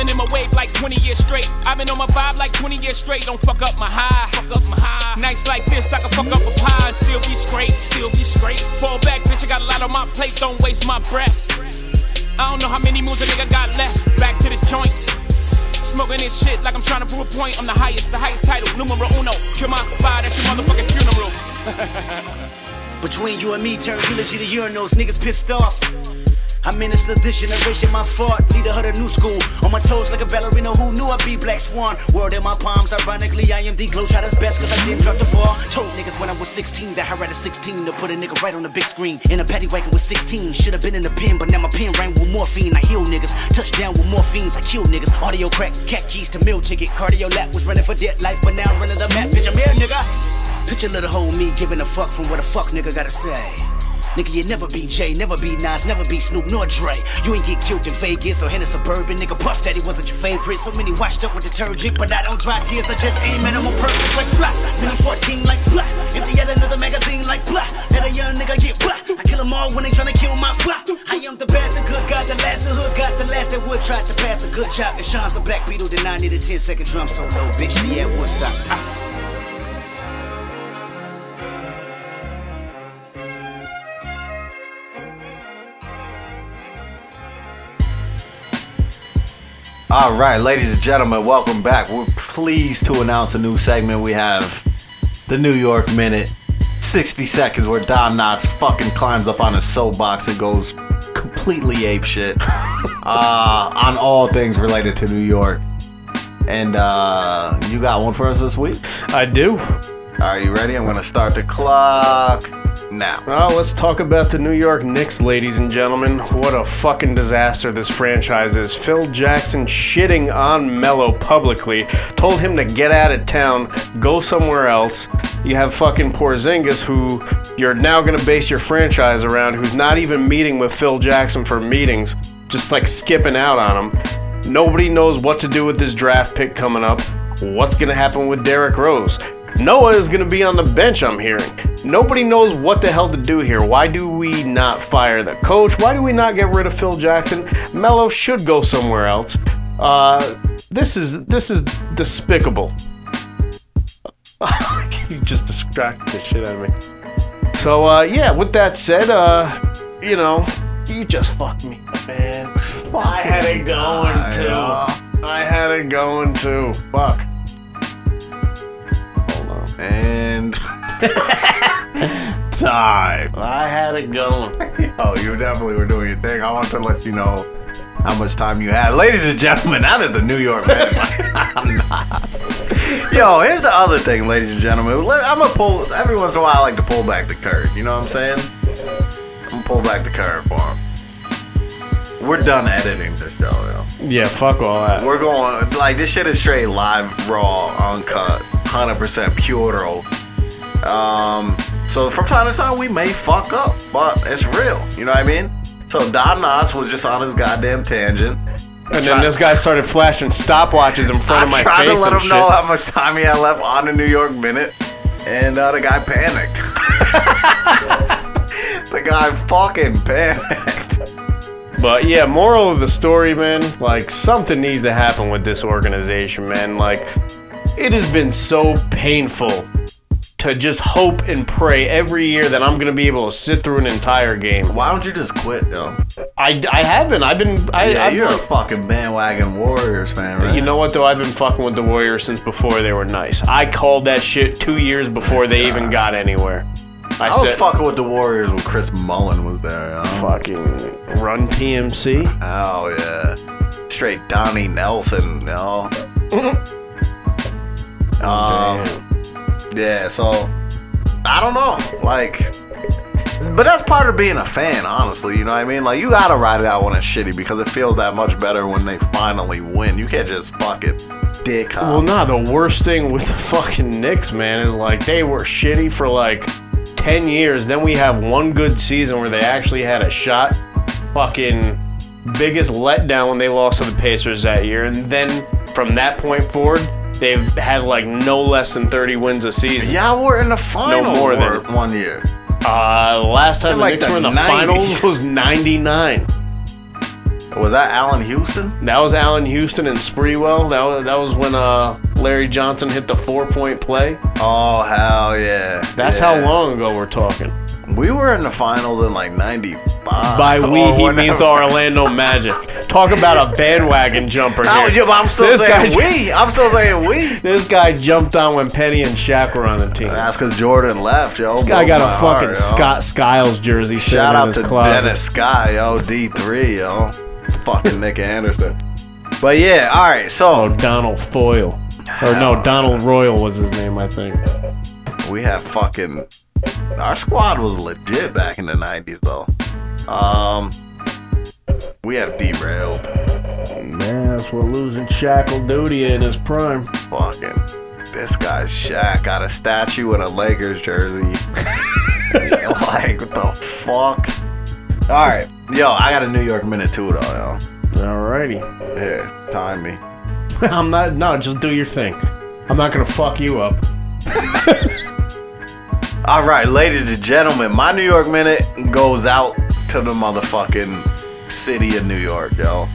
been in my wave like 20 years straight. I've been on my vibe like 20 years straight. Don't fuck up my high. Fuck up my high. Nights like this, I can fuck up a pie and still be straight. Still be straight. Fall back, bitch. I got a lot on my plate. Don't waste my breath. I don't know how many moves a nigga got left. Back to this joint. Smoking this shit like I'm trying to prove a point. I'm the highest, the highest title. Numero uno. Kill my vibe, that's your motherfucking funeral. <laughs> Between you and me, turn eulogy to urinals, niggas pissed off. I minister this generation, my fault. Leader of the new school. On my toes like a ballerina who knew I'd be Black Swan. World in my palms, ironically, I am the glow Globetrotter's best cause I didn't drop the ball. Told niggas when I was 16 that I had a 16 to put a nigga right on the big screen. In a paddy wagon with 16. Should have been in the pen, but now my pen rang with morphine. I heal niggas. Touchdown with morphines, I kill niggas. Audio crack, cat keys to meal ticket. Cardio lap was running for dead life, but now I'm running the map. Bitch, I'm here, nigga. Picture little hoe me giving a fuck from what a fuck nigga gotta say. Nigga, you never be Jay, never be Nas, never be Snoop nor Dre. You ain't get killed in Vegas or in a suburban. Nigga, Puff Daddy wasn't your favorite. So many washed up with detergent, but I don't dry tears. I just aim at 'em on purpose like blah. Mini 14 like blah. Empty yet another magazine like blah. Let a young nigga get blah. I kill 'em all when they tryna kill my blah. I am the bad, the good, got the last, the hood, got the last that would try to pass a good job. If Sean's a black Beatle, then I need a 10 second drum solo. Bitch, see at Woodstock. Ah. All right, ladies and gentlemen, welcome back. We're pleased to announce a new segment. We have the New York Minute, 60 seconds where Don Knotts fucking climbs up on his soapbox and goes completely ape shit <laughs> uh, on all things related to New York. And uh, you got one for us this week? I do. Are you ready? I'm gonna start the clock now. Well, let's talk about the New York Knicks, ladies and gentlemen. What a fucking disaster this franchise is. Phil Jackson shitting on Melo publicly, told him to get out of town, go somewhere else. You have fucking Porzingis, who you're now gonna base your franchise around, who's not even meeting with Phil Jackson for meetings, just like skipping out on him. Nobody knows what to do with this draft pick coming up. What's gonna happen with Derrick Rose? Noah is going to be on the bench, I'm hearing. Nobody knows what the hell to do here. Why do we not fire the coach? Why do we not get rid of Phil Jackson? Melo should go somewhere else. Uh, this is this is despicable. <laughs> you just distracted the shit out of me. So uh, yeah, with that said, uh, you know, you just fucked me, man. <laughs> I had it going too. I had it going too. Fuck. And <laughs> time. I had it going. <laughs> oh, you definitely were doing your thing. I want to let you know how much time you had. Ladies and gentlemen, that is the New York man. <laughs> I'm not. Yo, here's the other thing, ladies and gentlemen. I'm gonna pull every once in a while. I like to pull back the curve. You know what I'm saying? I'm gonna pull back the curve for him. We're done editing this show, yo. Yeah, fuck all that. We're going like this shit is straight live, raw, uncut, hundred percent pure. Um, so from time to time we may fuck up, but it's real. You know what I mean? So Don Knotts was just on his goddamn tangent. And then this guy started flashing stopwatches in front of my face. I tried to let him know how much time he had left on the New York Minute, and uh, the guy panicked. <laughs> the guy fucking panicked. But yeah, moral of the story, man, like something needs to happen with this organization, man. Like it has been so painful to just hope and pray every year that I'm gonna be able to sit through an entire game. Why don't you just quit, though? I, I haven't. I've been. I, yeah, I've you're a fucking bandwagon Warriors fan, right? You know what though? I've been fucking with the Warriors since before they were nice. I called that shit two years before they even got anywhere. I, I, was said, fucking with the Warriors when Chris Mullin was there. Yo. fucking run TMC. Oh yeah, straight Donnie Nelson, yo. <laughs> um, yeah. So I don't know, like, but that's part of being a fan, honestly. You know what I mean? Like, you gotta ride it out when it's shitty because it feels that much better when they finally win. You can't just fucking dick hop. Well, nah, the worst thing with the fucking Knicks, man, is like they were shitty for like 10 years. Then we have one good season where they actually had a shot. Fucking biggest letdown when they lost to the Pacers that year. And then from that point forward, they've had like no less than 30 wins a season. Y'all were in the final No more than one year. Uh, last time the like Knicks the were in the 90s. finals was 99. Was that Allan Houston? That was Allan Houston and Sprewell. That was, that was when uh, Larry Johnson hit the four point play. Oh hell yeah! That's Yeah. how long ago we're talking. We were in the finals in like '95. By <laughs> we, he whatever. means the Orlando Magic. Talk about a bandwagon jumper here. yeah, but I'm still This saying guy- we. I'm still saying we. This guy jumped on when Penny and Shaq were on the team. That's because Jordan left, yo. This guy got a fucking heart. Scott Skiles jersey. Shout out to closet. Dennis Scott, yo, D3, yo. Fucking Nick Anderson. But yeah, all right. So Oh, Donald Foyle. Or no, Donald Royal was his name, I think. we have fucking. Our squad was legit back in the '90s, though. Um, we have derailed. Man, that's what losing Shaq will do to you in his prime. Fucking. This guy's Shaq got a statue in a Lakers jersey. <laughs> <laughs> like, what the fuck? All right. <laughs> Yo, I got a New York minute too, though, yo. Alrighty. Here, time me. <laughs> I'm not. No, just do your thing. I'm not gonna fuck you up. <laughs> All right, ladies and gentlemen, my New York minute goes out to the motherfucking city of New York, yo.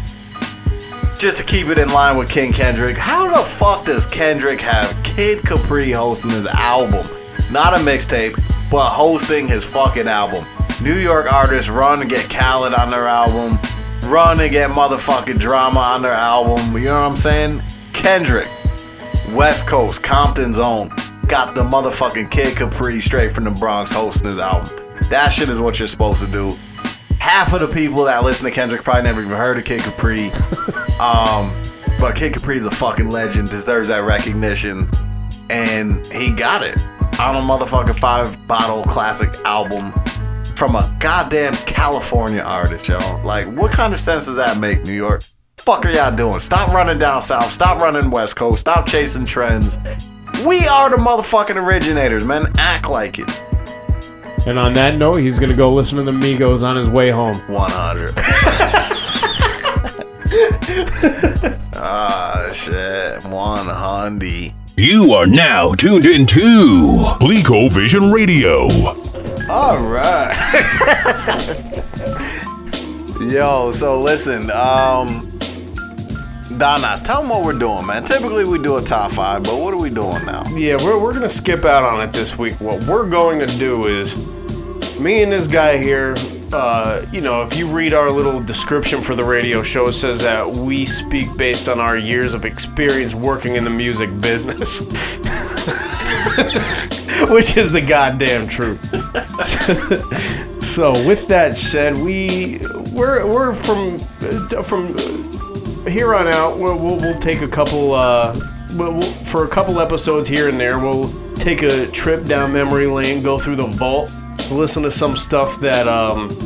Just to keep it in line with King Kendrick, how the fuck does Kendrick have Kid Capri hosting his album? Not a mixtape, but hosting his fucking album. New York artists run and get Khaled on their album, run and get motherfucking drama on their album. You know what I'm saying? Kendrick, West Coast, Compton's own, got the motherfucking Kid Capri straight from the Bronx hosting his album. That shit is what you're supposed to do. Half of the people that listen to Kendrick probably never even heard of Kid Capri. <laughs> um, but Kid Capri's a fucking legend, deserves that recognition, and he got it on a motherfucking five bottle classic album from a goddamn California artist, y'all. Like, what kind of sense does that make, New York? Fuck are y'all doing? Stop running down south. Stop running west coast. Stop chasing trends. We are the motherfucking originators, man. Act like it. And on that note, he's gonna go listen to the Migos on his way home. 100. <laughs> ah, shit. 100. You are now tuned into ColecoVision Radio. All right. <laughs> Yo, so listen, um, Donas, tell them what we're doing, man. Typically we do a top five, but what are we doing now? Yeah, we're, we're gonna skip out on it this week. What we're going to do is me and this guy here. Uh, you know, if you read our little description for the radio show, it says that we speak based on our years of experience working in the music business, <laughs> which is the goddamn truth. <laughs> so, with that said, we we're we're from from here on out. We'll, we'll, we'll take a couple. Uh, we'll, for a couple episodes here and there, we'll take a trip down memory lane, go through the vault, listen to some stuff that um,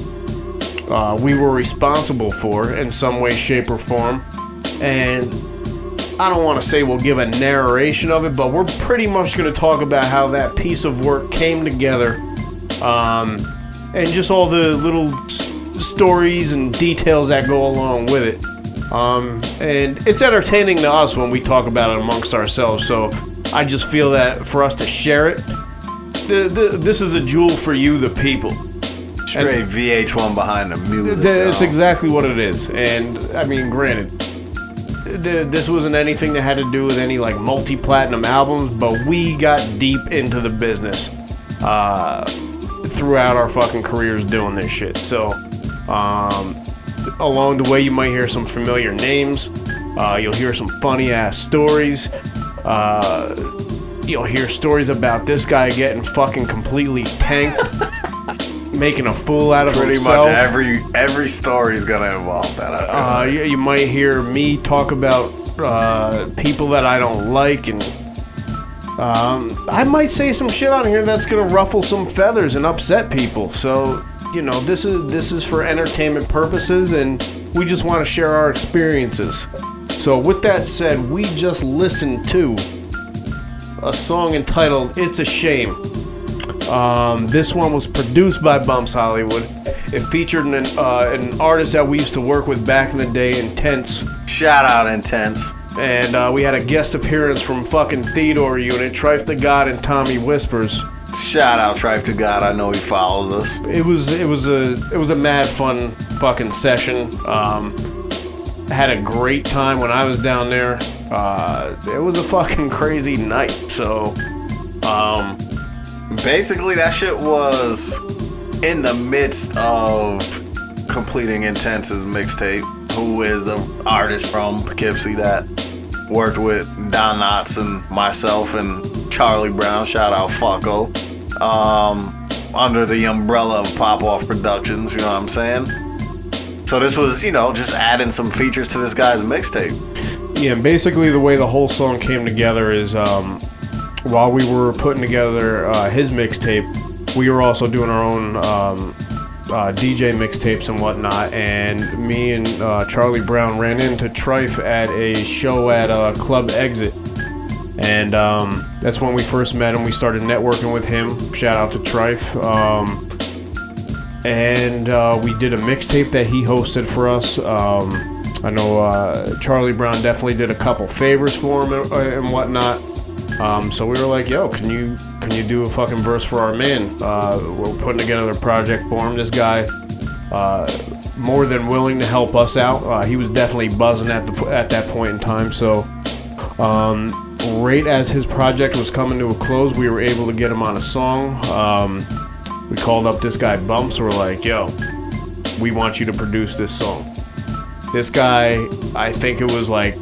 uh, we were responsible for in some way, shape, or form. And I don't want to say we'll give a narration of it, but we're pretty much going to talk about how that piece of work came together um, and just all the little s- stories and details that go along with it. Um, and it's entertaining to us when we talk about it amongst ourselves. So I just feel that for us to share it, th- th- this is a jewel for you, the people. Straight VH1 behind the music. It's exactly what it is. And I mean, granted, th- this wasn't anything that had to do with any like multi platinum albums, but we got deep into the business uh, throughout our fucking careers doing this shit. So, um, along the way, you might hear some familiar names, uh, you'll hear some funny ass stories. Uh, You'll hear stories about this guy getting fucking completely tanked, making a fool out of Pretty himself. Pretty much every every story is gonna involve that. Uh, you, you might hear me talk about uh, people that I don't like, and um, I might say some shit on here that's gonna ruffle some feathers and upset people. So you know, this is this is for entertainment purposes, and we just want to share our experiences. So with that said, we just listened to a song entitled "It's a Shame." Um, this one was produced by Bumps Hollywood. It featured an, uh, an artist that we used to work with back in the day, Intense. Shout out Intense. And uh, we had a guest appearance from fucking Theodore Unit, Trife da God, and Tommy Whispers. Shout out Trife da God. I know he follows us. It was it was a it was a mad fun fucking session. Um, had a great time when I was down there. Uh, it was a fucking crazy night. So, um, Basically, that shit was in the midst of completing Intense's mixtape, who is an artist from Poughkeepsie that worked with Don Knotts and myself and Charlie Brown. Shout out Fucko. Um, under the umbrella of Pop Off Productions, you know what I'm saying? So this was, you know, just adding some features to this guy's mixtape. Yeah, and basically the way the whole song came together is um, while we were putting together uh, his mixtape, we were also doing our own um, uh, DJ mixtapes and whatnot. And me and uh, Charlie Brown ran into Trife at a show at uh, Club Exit. And um, that's when we first met him. We started networking with him. Shout out to Trife. Um, and uh, we did a mixtape that he hosted for us. Um, I know uh, Charlie Brown definitely did a couple favors for him and, and whatnot. Um, so we were like, "Yo, can you can you do a fucking verse for our man?" Uh, we're putting together a project for him. This guy, uh, more than willing to help us out. Uh, he was definitely buzzing at the at that point in time. So, um, right as his project was coming to a close, we were able to get him on a song. We called up this guy Bumps. We're like, "Yo, we want you to produce this song." This guy, I think it was like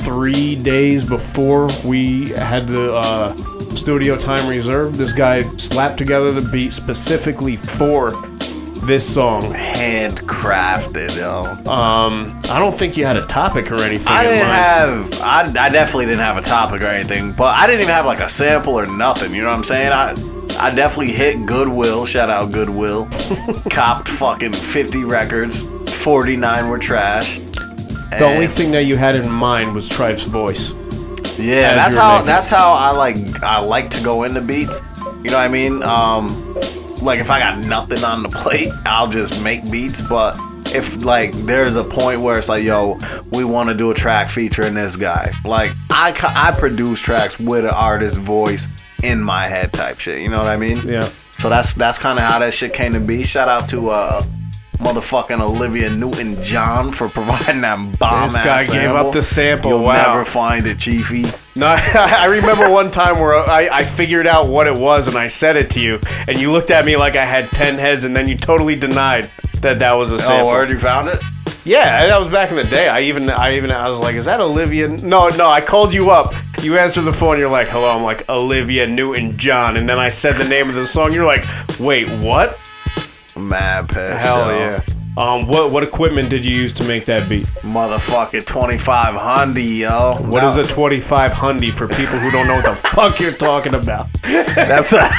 three days before we had the uh, studio time reserved. This guy slapped together the beat specifically for this song. Handcrafted, yo. Um, I don't think you had a topic or anything. I didn't have, I, I definitely didn't have a topic or anything, but I didn't even have like a sample or nothing. You know what I'm saying? I, I definitely hit Goodwill. Shout out Goodwill. <laughs> Copped fucking 50 records. 49 were trash. The only thing that you had in mind was Trife's voice. Yeah, that's how making that's how I like I like to go into beats. You know what I mean? Um like if I got nothing on the plate, I'll just make beats, but if like there's a point where it's like, yo, we want to do a track featuring this guy. Like I I produce tracks with an artist's voice in my head type shit. You know what I mean? Yeah. So that's that's kind of how that shit came to be. Shout out to uh motherfucking Olivia Newton John for <laughs> providing that bomb. This guy gave up the sample. You'll wow. never find it, Chiefy. No, <laughs> I remember one time where I, I figured out what it was and I said it to you, and you looked at me like I had ten heads, and then you totally denied that that was a sample. Oh, you found it? Yeah, that was back in the day. I even, I even, I was like, "Is that Olivia?" No, no. I called you up. You answered the phone. You're like, "Hello." I'm like, "Olivia Newton-John," and then I said the name of the song. You're like, "Wait, what?" Mad pissed. Hell yo. yeah. Um, what what equipment did you use to make that beat? Motherfucking 25 Hundy, yo. What is a 25 Hundy for people who don't know what the <laughs> fuck you're talking about? That's a <laughs>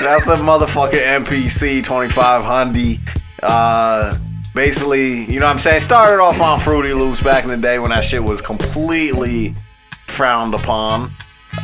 that's the motherfucking MPC 25 Hundy. Uh, basically, you know what I'm saying? Started off on Fruity Loops back in the day when that shit was completely frowned upon.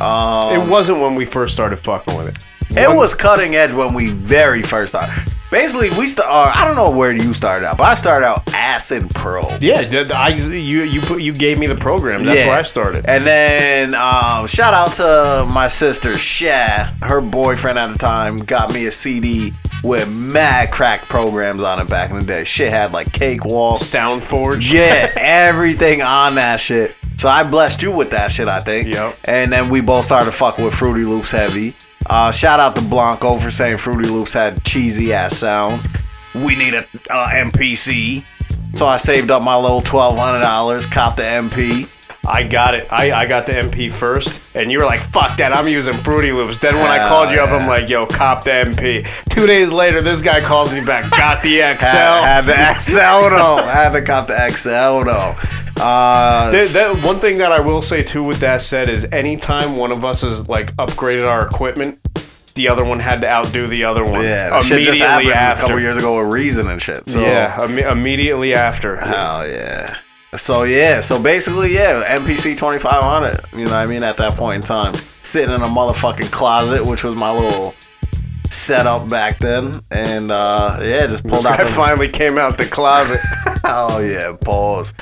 Um, it wasn't when we first started fucking with it. It was cutting edge when we very first started. Basically, we start. Uh, I don't know where you started out, but I started out Acid Pro. Yeah, I you you put you gave me the program. That's Yeah. where I started. And then um, shout out to my sister Sha. Her boyfriend at the time got me a CD with mad crack programs on it back in the day. Shit had like Cakewalk, SoundForge. Yeah, <laughs> everything on that shit. So I blessed you with that shit, I think. Yep. And then we both started fucking with Fruity Loops heavy. Uh, shout out to Blanco for saying Fruity Loops had cheesy ass sounds. We need a uh, MPC. So I saved up my little twelve hundred dollars, copped the MP. I got it. I, I got the MP first, and you were like, "Fuck that! I'm using Fruity Loops." Then when I Hell called you up. I'm like, "Yo, cop the MP." Two days later, this guy calls me back. Got the XL. Had, had the XL though. I had to cop the XL though. Uh, that- one thing that I will say too, with that said, is anytime one of us has like upgraded our equipment, the other one had to outdo the other one. yeah, just happened a couple years ago with Reason and shit. So yeah, imme- immediately after. Hell yeah. So yeah, so basically yeah, MPC 2500. You know what I mean? At that point in time, sitting in a motherfucking closet, which was my little setup back then, and uh yeah, just This pulled out guy the finally came out the closet. <laughs> oh yeah, pause.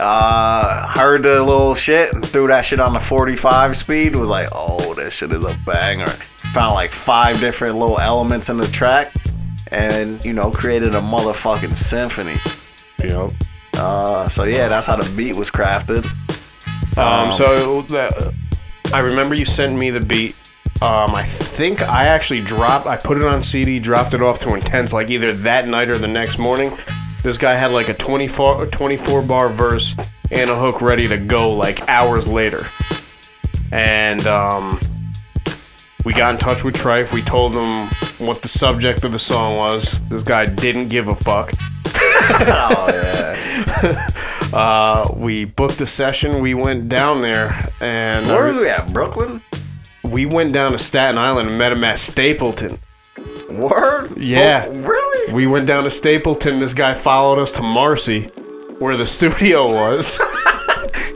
Uh, heard the little shit, and threw that shit on the 45 speed. Was like, oh, this shit is a banger. Found like five different little elements in the track, and you know, created a motherfucking symphony. Yep. Uh, so yeah, that's how the beat was crafted. Um, so that, I remember you sent me the beat, Um, I think I actually dropped. I put it on CD, dropped it off to Intense like either that night or the next morning. This guy had like a 24, 24 bar verse and a hook ready to go like hours later. And um, we got in touch with Trife. We told him what the subject of the song was. This guy didn't give a fuck. <laughs> oh yeah. <laughs> <laughs> uh, we booked a session. We went down there, and Where were we at? Brooklyn? We went down to Staten Island and met him at Stapleton. Word? Yeah. Oh, really? We went down to Stapleton. This guy followed us to Marcy, where the <laughs> studio was. <laughs>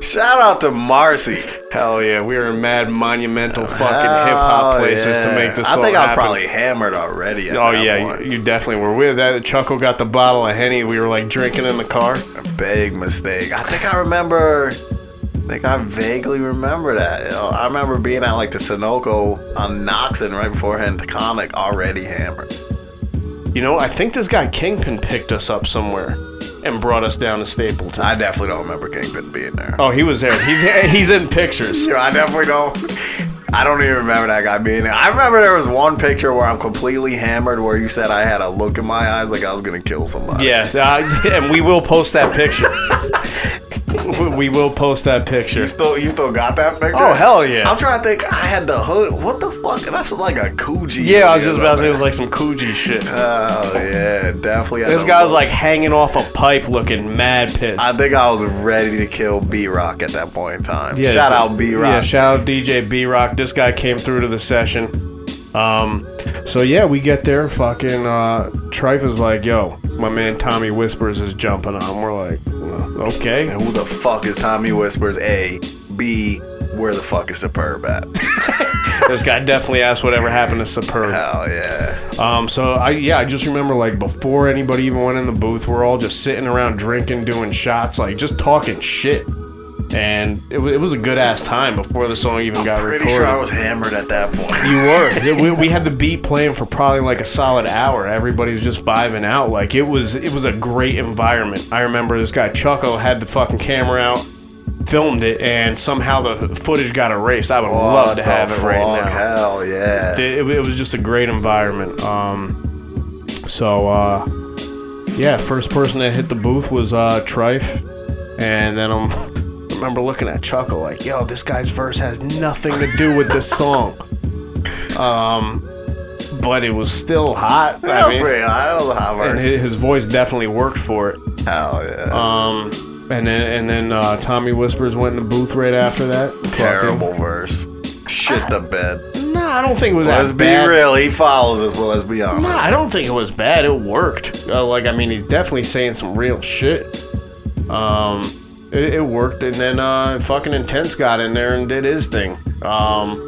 Shout out to Marcy. Hell yeah, we were in mad monumental fucking hip hop places to make this. I think I was happen. probably hammered already. Oh yeah, you, you definitely were. With that Chuckle got the bottle of henny. We were like drinking in the car. A Big mistake. I think I remember. I think I vaguely remember that. You know, I remember being at like the Sunoco on Noxon right before heading to Comic, already hammered. You know, I think this guy Kingpin picked us up somewhere and brought us down to Stapleton. I definitely don't remember Kingpin being there. Oh, he was there. He's <laughs> he's in pictures. I definitely don't. I don't even remember that guy being there. I remember there was one picture where I'm completely hammered, where you said I had a look in my eyes like I was gonna kill somebody. Yeah, uh, and we will post that picture. <laughs> <laughs> we will post that picture. You still, you still got that picture? Oh hell yeah! I'm trying to think. I had the hood. What the fuck? That's like a Coogi. Yeah, I was just about to say it was like some Coogi shit. Oh yeah, definitely. This the guy was look. like hanging off a pipe, looking mad pissed. I think I was ready to kill B Rock at that point in time. Yeah, Shout out B Rock. Yeah, shout out DJ B Rock. This guy came through to the session. Um, so yeah, we get there. Fucking uh, Trife is like, "Yo, my man Tommy Whispers is jumping on." We're like, "Well, "Okay." And who the fuck is Tommy Whispers? A, B. Where the fuck is Superb at? <laughs> this guy definitely asked whatever happened to Superb. Hell yeah. Um, so I yeah, I just remember like before anybody even went in the booth, we're all just sitting around drinking, doing shots, like just talking shit. And it, wa- it was a good ass time before the song even got Pretty recorded. sure I was hammered at that point. You were. <laughs> we, we had the beat playing for probably like a solid hour. Everybody was just vibing out. Like it was. It was a great environment. I remember this guy Chucko had the fucking camera out, filmed it, and somehow the footage got erased. I would love to the have it right fuck? now. Hell yeah. It, it- was just a great environment. Um, so uh, yeah, first person that hit the booth was uh, Trife, and then um, remember looking at Chuckle like, "Yo, this guy's verse has nothing to do with this song." <laughs> Um, but it was still hot. Hell, pretty hot. It was a hot and his, his voice definitely worked for it. Hell yeah. Um, and then and then uh, Tommy Whispers went in the booth right after that. Terrible verse. Shit the bed. Nah, I don't think it was Let's that be bad. real. He follows us, but let's be honest. Nah, I don't think it was bad. It worked. Uh, like, I mean, he's definitely saying some real shit. Um, it, it worked, and then uh, fucking intense got in there and did his thing. Um,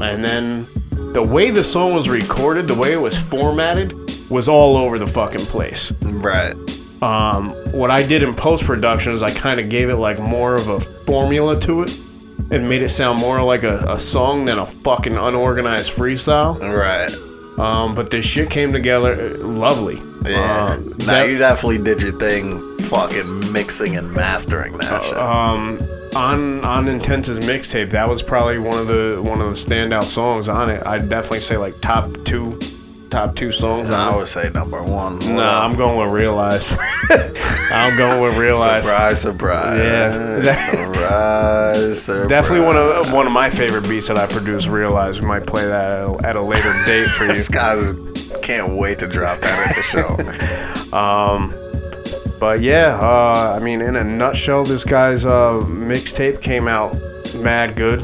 and then the way the song was recorded, the way it was formatted, was all over the fucking place. Right. Um, what I did in post production is I kind of gave it like more of a formula to it. And made it sound more like a, a song than a fucking unorganized freestyle. Right. Um, but this shit came together uh, lovely. Yeah. Um, nah, that- you definitely did your thing fucking mixing and mastering that shit. um, on on Intense's mixtape, that was probably one of the one of the standout songs on it. I'd definitely say like top two, top two songs. I on would say number one. it. Nah, I'm going with Realize. <laughs> I'm going with Realize. Surprise, surprise. Yeah. surprise, surprise. <laughs> Definitely one of one of my favorite beats that I produced. Realize we might play that at a, at a later date for <laughs> you. This guy can't wait to drop that at the show. <laughs> Um, but yeah, uh, I mean, in a nutshell, this guy's uh, mixtape came out mad good.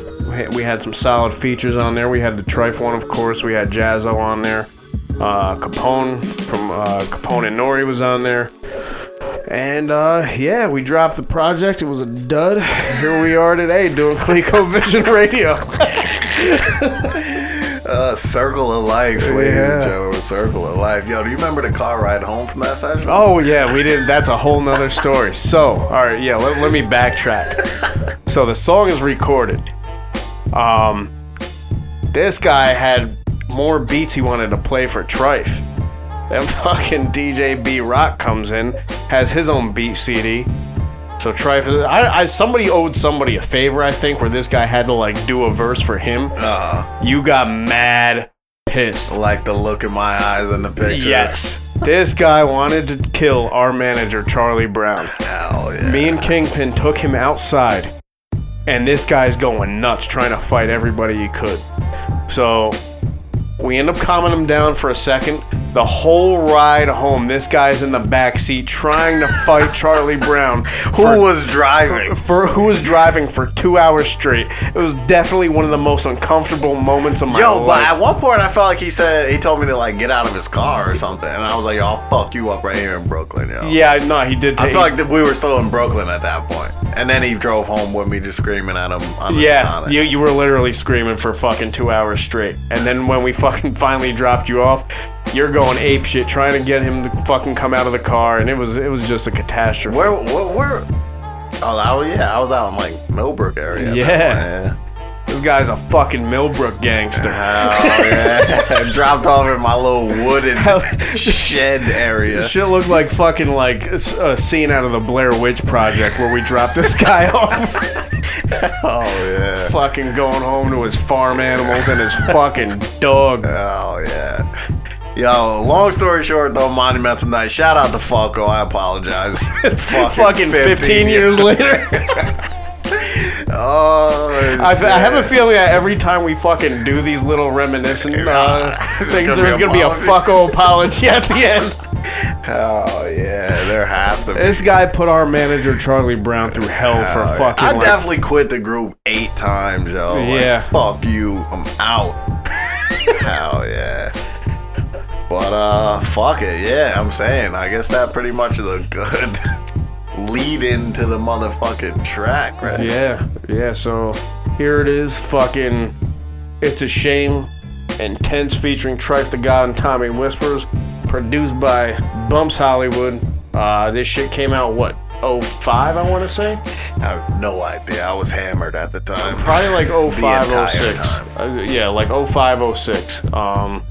We had, some solid features on there. We had the Trife one, of course. We had Jazzo on there. Uh, Capone from uh, Capone and Nori was on there. And uh, yeah, we dropped the project. It was a dud. <laughs> Here we are today doing ColecoVision Radio. <laughs> uh, circle of life, ladies Yeah. and gentlemen. Circle of life. Yo, do you remember the car ride home from that session? Oh yeah, we did. That's a whole nother story. So, all right, yeah. Let, let me backtrack. So the song is recorded. Um, this guy had more beats he wanted to play for Trife. Then <laughs> fucking DJ B Rock comes in, has his own beat CD, So Trife, I, I somebody owed somebody a favor, I think, where this guy had to like do a verse for him. Uh, You got mad pissed. like the look in my eyes in the picture. Yes. This guy wanted to kill our manager, Charlie Brown. Hell yeah. Me and Kingpin took him outside, and this guy's going nuts trying to fight everybody he could. So we end up calming him down for a second. The whole ride home, this guy's in the back seat trying to fight Charlie Brown. Who was driving? For who was driving for two hours straight? It was definitely one of the most uncomfortable moments of my life. Yo, but at one point I felt like he said he told me to like get out of his car or something, and I was like, I'll fuck you up right here in Brooklyn, yo." yeah, no, he did. I feel like that we were still in Brooklyn at that point, and then he drove home with me, just screaming at him. On the Yeah, you, you were literally screaming for fucking two hours straight. And then when we fucking finally dropped you off, you're going ape shit trying to get him to fucking come out of the car, and it was it was just a catastrophe. Where, where, where? Oh, I was, yeah, I was out in like Millbrook area. Yeah. This guy's a fucking Millbrook gangster. Hell yeah. <laughs> Dropped off in my little wooden <laughs> shed area. This shit looked like fucking like a scene out of the Blair Witch Project where we dropped this guy <laughs> off. oh yeah. Fucking going home to his farm animals and his fucking dog. Oh yeah. Yo, long story short though, Monumental Night. Shout out to Falco. I apologize. <laughs> It's fucking, Fucking 15 years later. <laughs> oh, I, I have a feeling that every time we fucking do these little reminiscent uh, <laughs> things, there's gonna be a fucko apology at the end. Oh yeah, there has to be. This guy put our manager Charlie Brown through hell for Oh, fucking. I like, definitely quit the group eight times, yo. Like, Yeah. fuck you. I'm out. Hell yeah. But uh, fuck it. Yeah, I'm saying. I guess that pretty much is a good <laughs> lead into the motherfucking track, right? Yeah, yeah. So here it is, fucking. It's a shame. Intense featuring Trife da God and Tommy Whispers, produced by Bumps Hollywood. Uh, this shit came out what 05, I want to say. I have no idea. I was hammered at the time. Probably like <laughs> The 05, entire 06. time. Uh, yeah, like 05, 06. Um,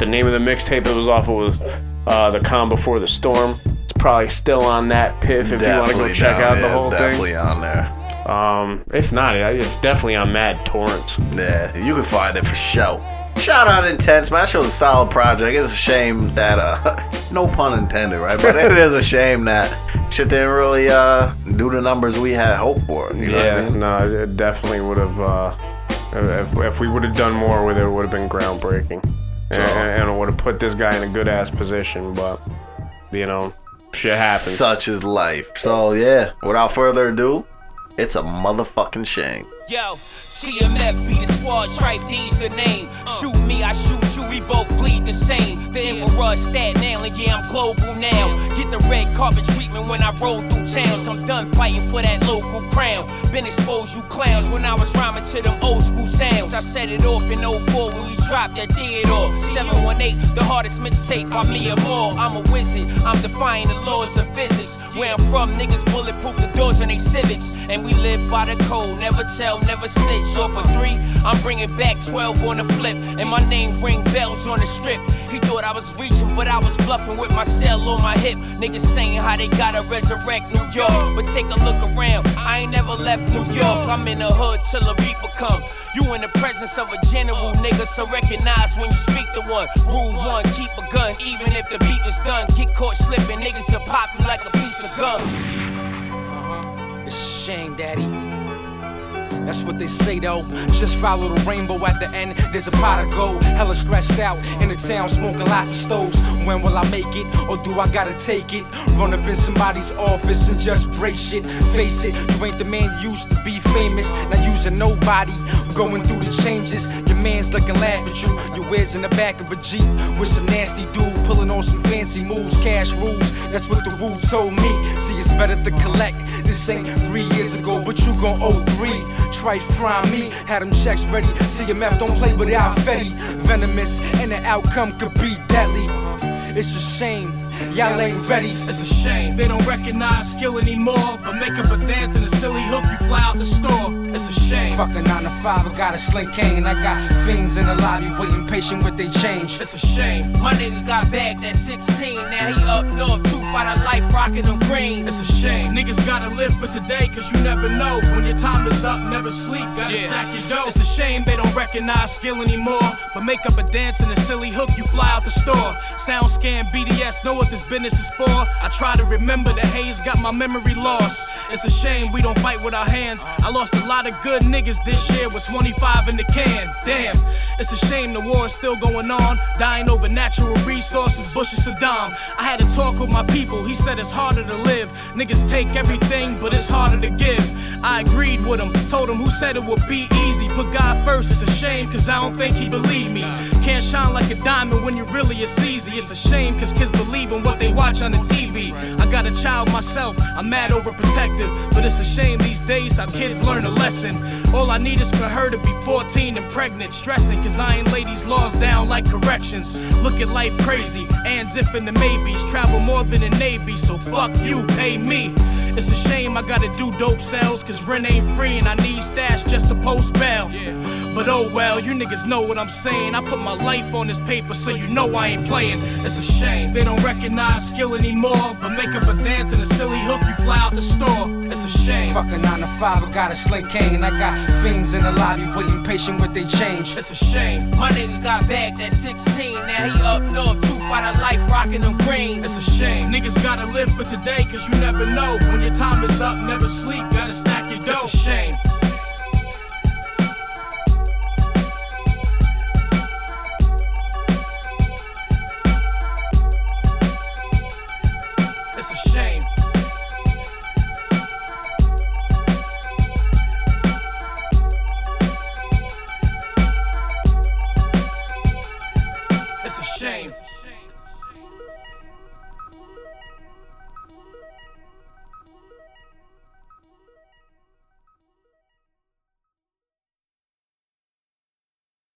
the name of the mixtape it was off of was uh, The Calm Before the Storm. It's probably still on DatPiff if you want to go check out the whole Definitely thing. Definitely on there. Um, if not, it's definitely on Mad Torrents. Yeah, you can find it for sure. Shout out Intense, man. That show's a solid project. It's a shame that, uh, <laughs> no pun intended, right? But it is a shame that shit didn't really, uh, do the numbers we had hoped for. You know what I yeah, mean? no, it definitely would have. Uh, if, if we would have done more with it, it would have been groundbreaking, So- and, and it would have put this guy in a good ass position. But you know, shit happens. Such is life. So, yeah, without further ado, it's a motherfucking shame. Yo, CMF be the squad, Trife D's the name. Shoot me, I shoot you, we both bleed the same. The Emperor Staten Island, yeah, I'm global now. Get the red carpet treatment when I roll through towns. I'm done fighting for that local crown. Been exposed, you clowns, when I was rhyming to them old school sounds. I set it off in 04 when we dropped that theater. 718, the hardest mixtape by me or more. I'm a wizard, I'm defying the laws of physics. Where I'm from, niggas bulletproof the doors in they civics. And we live by the code, never tell, never snitch. Off for three, I'm bringing back 12 on the flip. And my name ring bells on the strip. He thought I was reaching, but I was bluffing with my cell on my hip. Niggas saying how they gotta resurrect New York. But take a look around, I ain't never left New York. I'm in the hood till a reaper come. You in the presence of a general nigga, so recognize when you speak to one. Rule one, keep a gun, even if the beat is done. Get caught slipping, niggas will pop you like a piece of gum. Uh-huh. It's a shame, daddy. That's what they say though. Just follow the rainbow at the end. There's a pot of gold. Hella stressed out in the town, smoking lots of stoves. When will I make it? Or do I gotta take it? Run up in somebody's office and just break shit. Face it, you ain't the man you used to be famous. Now using nobody. Going through the changes. Man's looking laugh at you. Your whiz in the back of a Jeep with some nasty dude pulling on some fancy moves. Cash rules. That's what the woo told me. See, it's better to collect. This ain't three years ago, but you gon' owe three. Trife prime me, had them checks ready. See, your CMF don't play without Fetty. Venomous, and the outcome could be deadly. It's a shame, y'all ain't ready. It's a shame they don't recognize skill anymore. But make up a dance and a silly hook, you fly out the store. It's a shame. Fuck a 9 to 5, I got a sling cane. I got fiends in the lobby waiting patient with they change. It's a shame. My nigga got bagged at 16, now he up north, two fight a life rocking them green. It's a shame. Niggas gotta live for today, cause you never know. When your time is up, never sleep, gotta Yeah. stack your dough. It's a shame they don't recognize skill anymore. But make up a dance and a silly hook, you fly out the store. Sound scan BDS, know this business is for. I try to remember the haze got my memory lost. It's a shame we don't fight with our hands. I lost a lot of good niggas this year with 25 in the can. Damn, it's a shame the war is still going on. Dying over natural resources, Bush and Saddam. I had to talk with my people, he said it's harder to live. Niggas take everything, but it's harder to give. I agreed with him, told him who said it would be easy. Put God first, it's a shame, cause I don't think he believed me. Can't shine like a diamond when you really it's easy. It's a shame, cause kids believe in what they watch on the TV. I got a child myself, I'm mad overprotective. But it's a shame these days how kids learn a lesson. All I need is for her to be 14 and pregnant, stressing, cause I ain't ladies' laws down like corrections. Look at life crazy, ands if and the maybes. Travel more than the Navy, so fuck you, pay me. It's a shame I gotta do dope sales, cause rent ain't free and I need stash just to post bail. But oh well, you niggas know what I'm saying. I put my life on this paper, so you know I ain't playing. It's a shame they don't recognize skill anymore. But make up a dance and a silly hook, you fly out the store. It's a shame. Fuck a 9 to 5, I got a slick cane. I got fiends in the lobby waiting patient with they change. It's a shame. My nigga got bagged at 16, now he up north two fight a life rocking them green. It's a shame. Niggas gotta live for today, cause you never know. When your time is up, never sleep, gotta stack your dough. It's a shame.